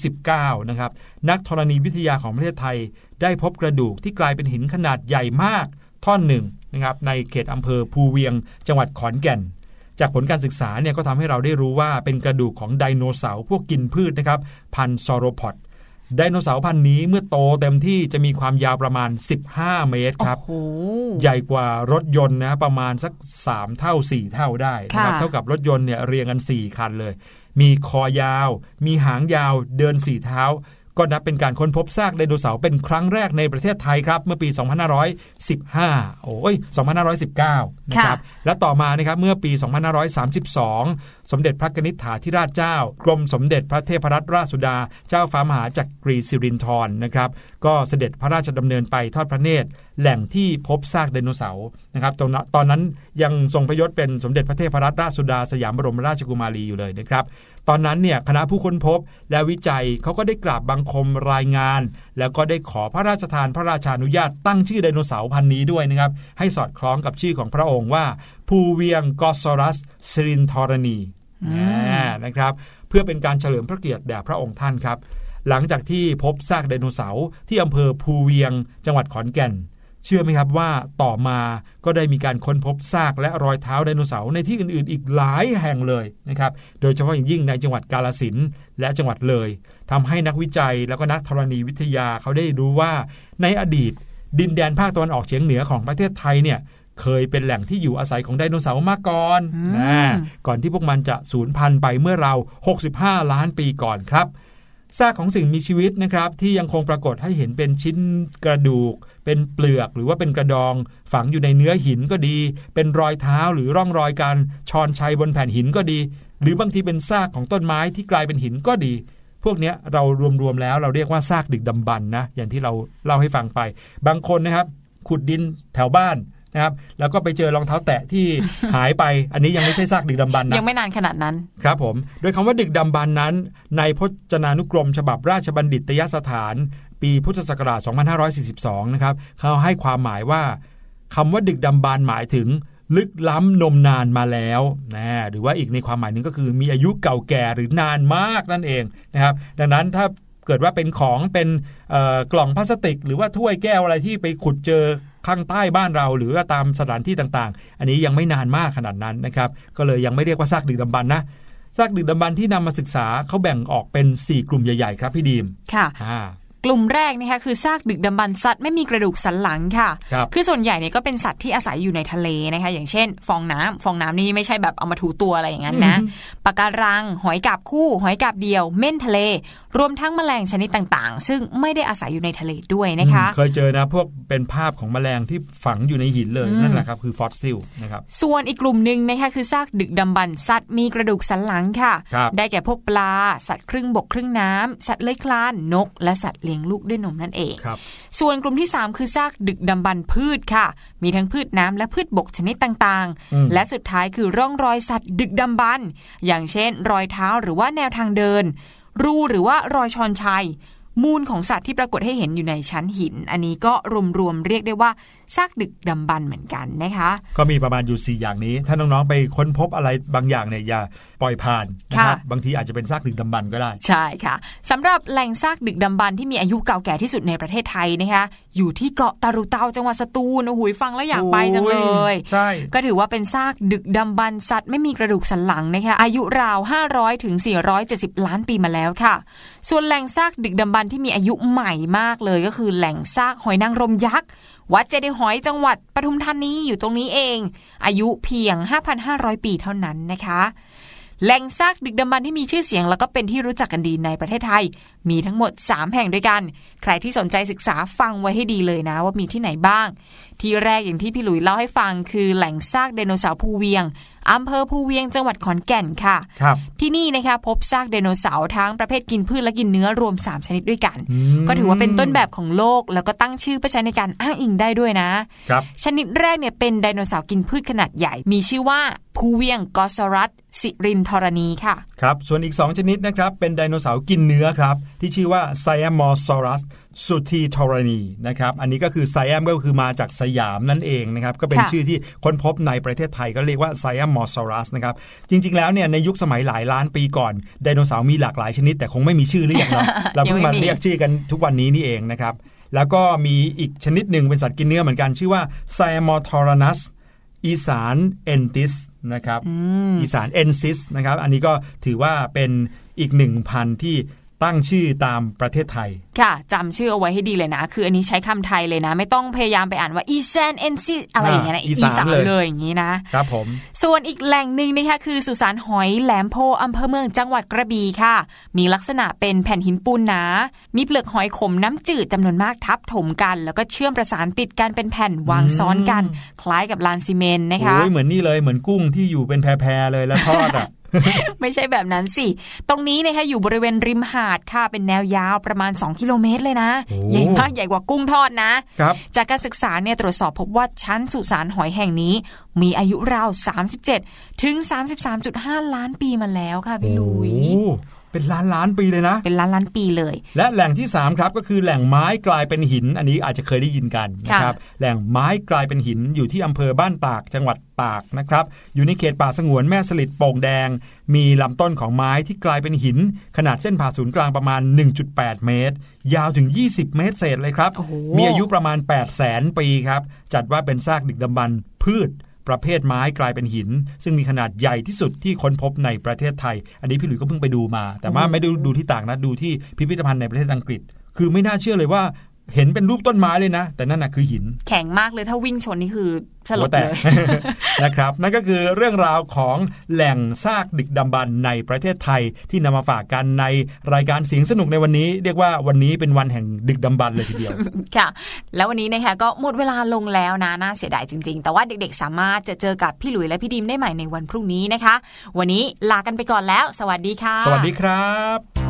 2519 นะครับ นักธรณีวิทยาของประเทศไทย ได้พบกระดูกที่กลายเป็นหินขนาดใหญ่มาก ท่อนหนึ่ง นะครับในเขตอำเภอภูเวียง จังหวัดขอนแก่น จากผลการศึกษาเนี่ยก็ทำให้เราได้รู้ว่าเป็นกระดูกของไดโนเสาร์พวกกินพืชนะครับพันธุ์ซอโรพอดไดโนเสาร์พันธุ์นี้เมื่อโตเต็มที่จะมีความยาวประมาณ 15 เมตรครับโอ้โหใหญ่กว่ารถยนต์นะประมาณสัก 3 เท่า 4 เท่าได้นะครับค่ะเท่ากับรถยนต์เนี่ยเรียงกัน 4 คันเลย มีคอยาว มีหางยาวเดิน4เท้า ก็นับเป็นการค้นพบซากไดโนเสาร์เป็นครั้งแรกในประเทศไทยครับ เมื่อปี 2515 โอ้ย 2519 นะครับ และต่อมานะครับเมื่อปี 2532 สมเด็จพระกนิษฐาธิราชเจ้า กรมสมเด็จพระเทพรัตนราชสุดา เจ้าฟ้ามหาจักรีสิรินธรนะครับ ก็เสด็จพระราชดำเนินไปทอดพระเนตรแหล่งที่พบซากไดโนเสาร์นะครับตรงนั้นตอนนั้นยังทรงพระยศเป็นสมเด็จพระเทพรัตนราชสุดาสยามบรมราชกุมารีอยู่เลยนะครับ ตอนนั้นเนี่ยคณะผู้ค้นพบและวิจัยเขาก็ได้กราบบังคมรายงาน แล้วก็ได้ขอพระราชทานพระราชานุญาตตั้งชื่อไดโนเสาร์พันธุ์นี้ด้วยนะครับ ให้สอดคล้องกับชื่อของพระองค์ว่าภูเวียงกอสรัสสรินทรณีอ่านะครับเพื่อเป็นการเฉลิมพระเกียรติแด่พระองค์ท่านครับ หลังจากที่พบซากไดโนเสาร์ที่อำเภอภูเวียง จังหวัดขอนแก่น เชื่อไหมครับว่าต่อมาก็ได้มีการค้นพบซากและรอยเท้าไดโนเสาร์ในที่อื่นๆ อีกหลายแห่งเลยนะครับโดยเฉพาะอย่างยิ่งในจังหวัดกาลสินและจังหวัดเลยทำให้นักวิจัยแล้วก็นักธรณีวิทยาเขาได้รู้ว่า ในอดีต ดินแดนภาคตะวันออกเฉียงเหนือของประเทศไทยเนี่ยเคยเป็นแหล่งที่อยู่อาศัยของไดโนเสาร์มาก่อนอนะก่อนที่พวกมันจะสูญพันธุ์ไปเมื่อเรา 65 ล้านปีก่อนครับ ซากของสิ่งมีชีวิตนะครับที่ยังคงปรากฏให้เห็นเป็นชิ้นกระดูก เป็นเปลือกหรือว่าเป็นกระดอง ฝังอยู่ในเนื้อหินก็ดี เป็นรอยเท้าหรือร่องรอยการชอนชัยบนแผ่นหินก็ดี หรือบางทีเป็นซากของต้นไม้ที่กลายเป็นหินก็ดี พวกเนี้ยเรารวมๆแล้วเราเรียกว่าซากดึกดำบรรพ์นะอย่างที่เราเล่าให้ฟังไป บางคนนะครับ ขุดดินแถวบ้าน นะครับแล้วก็ไปเจอรองเท้าแตะที่หายไป อันนี้ยังไม่ใช่ซากดึกดำบรรพ์นะยังไม่นานขนาดนั้น ครับผม โดยคำว่าดึกดำบรรพ์นั้น ในพจนานุกรม ฉบับราชบัณฑิตยสถาน ปีพุทธศักราช 2542 นะครับเขาให้ความหมายว่าคำว่าดึกดำบรรพ์หมายถึงลึกล้ำนมนานมาแล้วนะหรือว่าอีกในความหมายหนึ่งก็คือมีอายุเก่าแก่หรือนานมากนั่นเองนะครับ ดังนั้นถ้า เกิดว่าเป็นของเป็นเอ่อกล่องพลาสติก หรือว่าถ้วยแก้วอะไรที่ไปขุดเจอข้างใต้บ้านเรา หรือว่าตามสถานที่ต่างๆ อันนี้ยังไม่นานมากขนาดนั้นนะครับ ก็เลยยังไม่เรียกว่าซากดึกดำบรรพ์นะซากดึกดำบรรพ์ที่นำมาศึกษาเขาแบ่งออกเป็น 4 กลุ่มใหญ่ๆ ครับพี่ดีมค่ะอ่า กลุ่มแรกนะคะคือซากดึกดำบรรพ์สัตว์ไม่มีกระดูกสันหลังค่ะครับอส่วนใหญ่เนี่ยก็เป็นสัตว์ที่อาศัยอยู่ในทะเลนะคะ อย่างเช่น ฟองน้ำฟองน้ำนี่ไม่ใช่แบบเอามาถูตัวอะไรอย่างนั้นนะปะการัง หอยกาบคู่ หอยกาบเดียว เม่นทะเล รวมทั้งแมลงชนิดต่างๆ ซึ่งไม่ได้อาศัยอยู่ในทะเลด้วยนะคะอืมเคยเจอนะพวกเป็นภาพของแมลงที่ฝังอยู่ในหินเลยอืมนั่นแหละครับคือฟอสซิลนะครับส่วนอีกกลุ่มหนึ่งนะคะคือซากดึกดำบรรพ์สัตว์มีกระดูกสันหลังค่ะครับได้แก่พวกปลา สัตว์ครึ่งบกครึ่งน้ำสัตว์เลื้อยคลานนก และสัตว์เลี้ยงลูกด้วยนมนั่นเองครับส่วนกลุ่มที่ 3 คือซากดึกดำบรรพ์พืชค่ะ มีทั้งพืชน้ำและพืชบกชนิดต่างอืมๆและสุดท้ายคือร่องรอยสัตว์ดึกดำบรรพ์อย่างเช่น รอยเท้าหรือว่าแนวทางเดิน รูหรือว่ารอยชอนชัยมูลของสัตว์ที่ปรากฏให้เห็นอยู่ในชั้นหิน อันนี้ก็รวมๆเรียกได้ว่า ซากดึกดำบรรพ์เหมือนกันนะคะ ก็มีประมาณอยู่ 4 อย่างนี้ ถ้าน้อง ๆ ไปค้นพบอะไรบางอย่างเนี่ยอย่าปล่อยผ่านนะครับค่ะบางทีอาจจะเป็นซากดึกดำบรรพ์ก็ได้ ใช่ค่ะสำหรับแหล่งซากดึกดำบรรพ์ที่มีอายุเก่าแก่ที่สุดในประเทศไทยนะคะอยู่ที่เกาะตารุเตาจังหวัดสตูลโอ้โหฟังแล้วอยากไปจังเลยใช่ก็ถือว่าเป็นซากดึกดำบรรพ์สัตว์ไม่มีกระดูกสันหลังนะคะอายุราว 500ถึง470 ล้านปีมาแล้วค่ะ ส่วนแหล่งซากดึกดำบรรพ์ที่มีอายุใหม่มากเลยก็คือแหล่งซากหอยนางรมยักษ์ วัดเจดีย์หอยจังหวัดปทุมธานีอยู่ตรงนี้เอง อายุเพียง 5,500 ปีเท่านั้นนะคะแหล่งซากดึกดำบรรพ์ที่มีชื่อเสียงแล้วก็เป็นที่รู้จักกันดีในประเทศไทย มีทั้งหมด 3 แห่งด้วยกัน ใครที่สนใจศึกษาฟังไว้ให้ดีเลยนะว่ามีที่ไหนบ้าง ที่แรกอย่างที่พี่หลุยเล่าให้ฟังคือแหล่งซากไดโนเสาร์ภูเวียงอำเภอภูเวียงจังหวัดขอนแก่นค่ะครับที่นี่นะคะพบซากไดโนเสาร์ทั้งประเภทกินพืชและกินเนื้อรวม 3 ชนิดด้วยกันอืมก็ถือว่าเป็นต้นแบบของโลก แล้วก็ตั้งชื่อเพื่อใช้ในการอ้างอิงได้ด้วยนะครับชนิดแรกเนี่ยเป็นไดโนเสาร์กินพืชขนาดใหญ่ มีชื่อว่าภูเวียงโกซอรัสสิรินธรเนค่ะ ครับ ส่วนอีก 2 ชนิดนะครับ เป็นไดโนเสาร์กินเนื้อครับ ที่ชื่อว่าไซแอมโมซอรัส สุธีธรนีนะครับอันนี้ก็คือ Siam ก็คือมาจากสยามนั่นเองนะครับก็เป็นค่ะชื่อที่ค้นพบในประเทศไทยก็เรียกว่าไซแอมโมซอรัสนะครับจริง ๆ แล้วเนี่ยในยุคสมัยหลายล้านปีก่อนไดโนเสาร์มีหลากหลายชนิด แต่คงไม่มีชื่อเรียกเนาะเราเพิ่งมาเรียกชื่อกันทุกวันนี้นี่เองนะครับแล้วก็มีอีกชนิดหนึ่งเป็นสัตว์กินเนื้อเหมือนกันชื่อว่าไซแอมโมไทรันนัสอีสานเอนซิสนะครับอีสานเอนซิสนะครับอันนี้ก็ถือว่าเป็นอีกหนึ่งพันธุ์ที่ ตั้งชื่อตามประเทศไทย ค่ะจำชื่อเอาไว้ให้ดีเลยนะ คืออันนี้ใช้คำไทยเลยนะ ไม่ต้องพยายามไปอ่านว่าอีแซนเอนซิสอะไรอย่างเงี้ยนะอ่าอีสานเลยเลยอย่างนี้นะครับผม ส่วนอีกแหล่งหนึ่งนะคะคือสุสานหอยแหลมโพอำเภอเมืองจังหวัดกระบี่ค่ะ มีลักษณะเป็นแผ่นหินปูนหนา มีเปลือกหอยขมน้ำจืดจำนวนมากทับถมกัน แล้วก็เชื่อมประสานติดกันเป็นแผ่นวางซ้อนกัน คล้ายกับลานซีเมนต์นะคะโอ้ยเหมือนนี่เลยเหมือนกุ้งที่อยู่เป็นแพรๆเลยแล้วทอดอะ ไม่ใช่แบบนั้นสิ ตรงนี้นะคะอยู่บริเวณริมหาดค่ะ เป็นแนวยาวประมาณ 2 กิโลเมตรเลยนะโอ้ใหญ่มากใหญ่กว่ากุ้งทอดนะครับจากการศึกษาเนี่ยตรวจสอบพบว่าชั้นสุสานหอยแห่งนี้ มีอายุราว 37 ถึง 33.5 ล้านปีมาแล้วค่ะพี่ลุยโอ้ เป็นล้านล้านๆปีเลยนะ เป็นล้านล้านปีเลย และแหล่งที่ 3 ครับก็คือแหล่งไม้กลายเป็นหิน อันนี้อาจจะเคยได้ยินกันนะครับ แหล่งไม้กลายเป็นหินอยู่ที่อำเภอบ้านตากจังหวัดตากนะครับ อยู่ในเขตป่าสงวนแม่สลิดโป่งแดง มีลำต้นของไม้ที่กลายเป็นหิน ขนาดเส้นผ่าศูนย์กลางประมาณ 1.8 เมตร ยาวถึง 20 เมตรเศษเลยครับโอ้โหมีอายุประมาณ 8 0 0แสนปีครับ จัดว่าเป็นซากดึกดำบรรพ์พืช ประเภทไม้กลายเป็นหิน ซึ่งมีขนาดใหญ่ที่สุดที่ค้นพบในประเทศไทย อันนี้พี่หลุยส์ก็เพิ่งไปดูมา แต่ว่าไม่ได้ดูที่ต่างนะดูที่พิพิธภัณฑ์ในประเทศอังกฤษ คือไม่น่าเชื่อเลยว่า เห็นเป็นรูปต้นไม้เลยนะ แต่นั่นนะคือหิน แข็งมากเลยถ้าวิ่งชนนี่คือสลหัวบแตเลกยนะครับ นั่นก็คือเรื่องราวของแหล่งซากดึกดำบรรพ์ในประเทศไทยที่นำมาฝากกันในรายการเสียงสนุกในวันนี้ เรียกว่าวันนี้เป็นวันแห่งดึกดำบรรพ์เลยทีเดียวค่ะ แล้ววันนี้นะคะก็หมดเวลาลงแล้วนะน่าเสียดายจริง ๆ แต่ว่าเด็กๆ สามารถจะเจอกับพี่หลุยและพี่ดิมได้ใหม่ในวันพรุ่งนี้นะคะ วันนี้ลากันไปก่อนแล้ว สวัสดีค่ะ สวัสดีครับ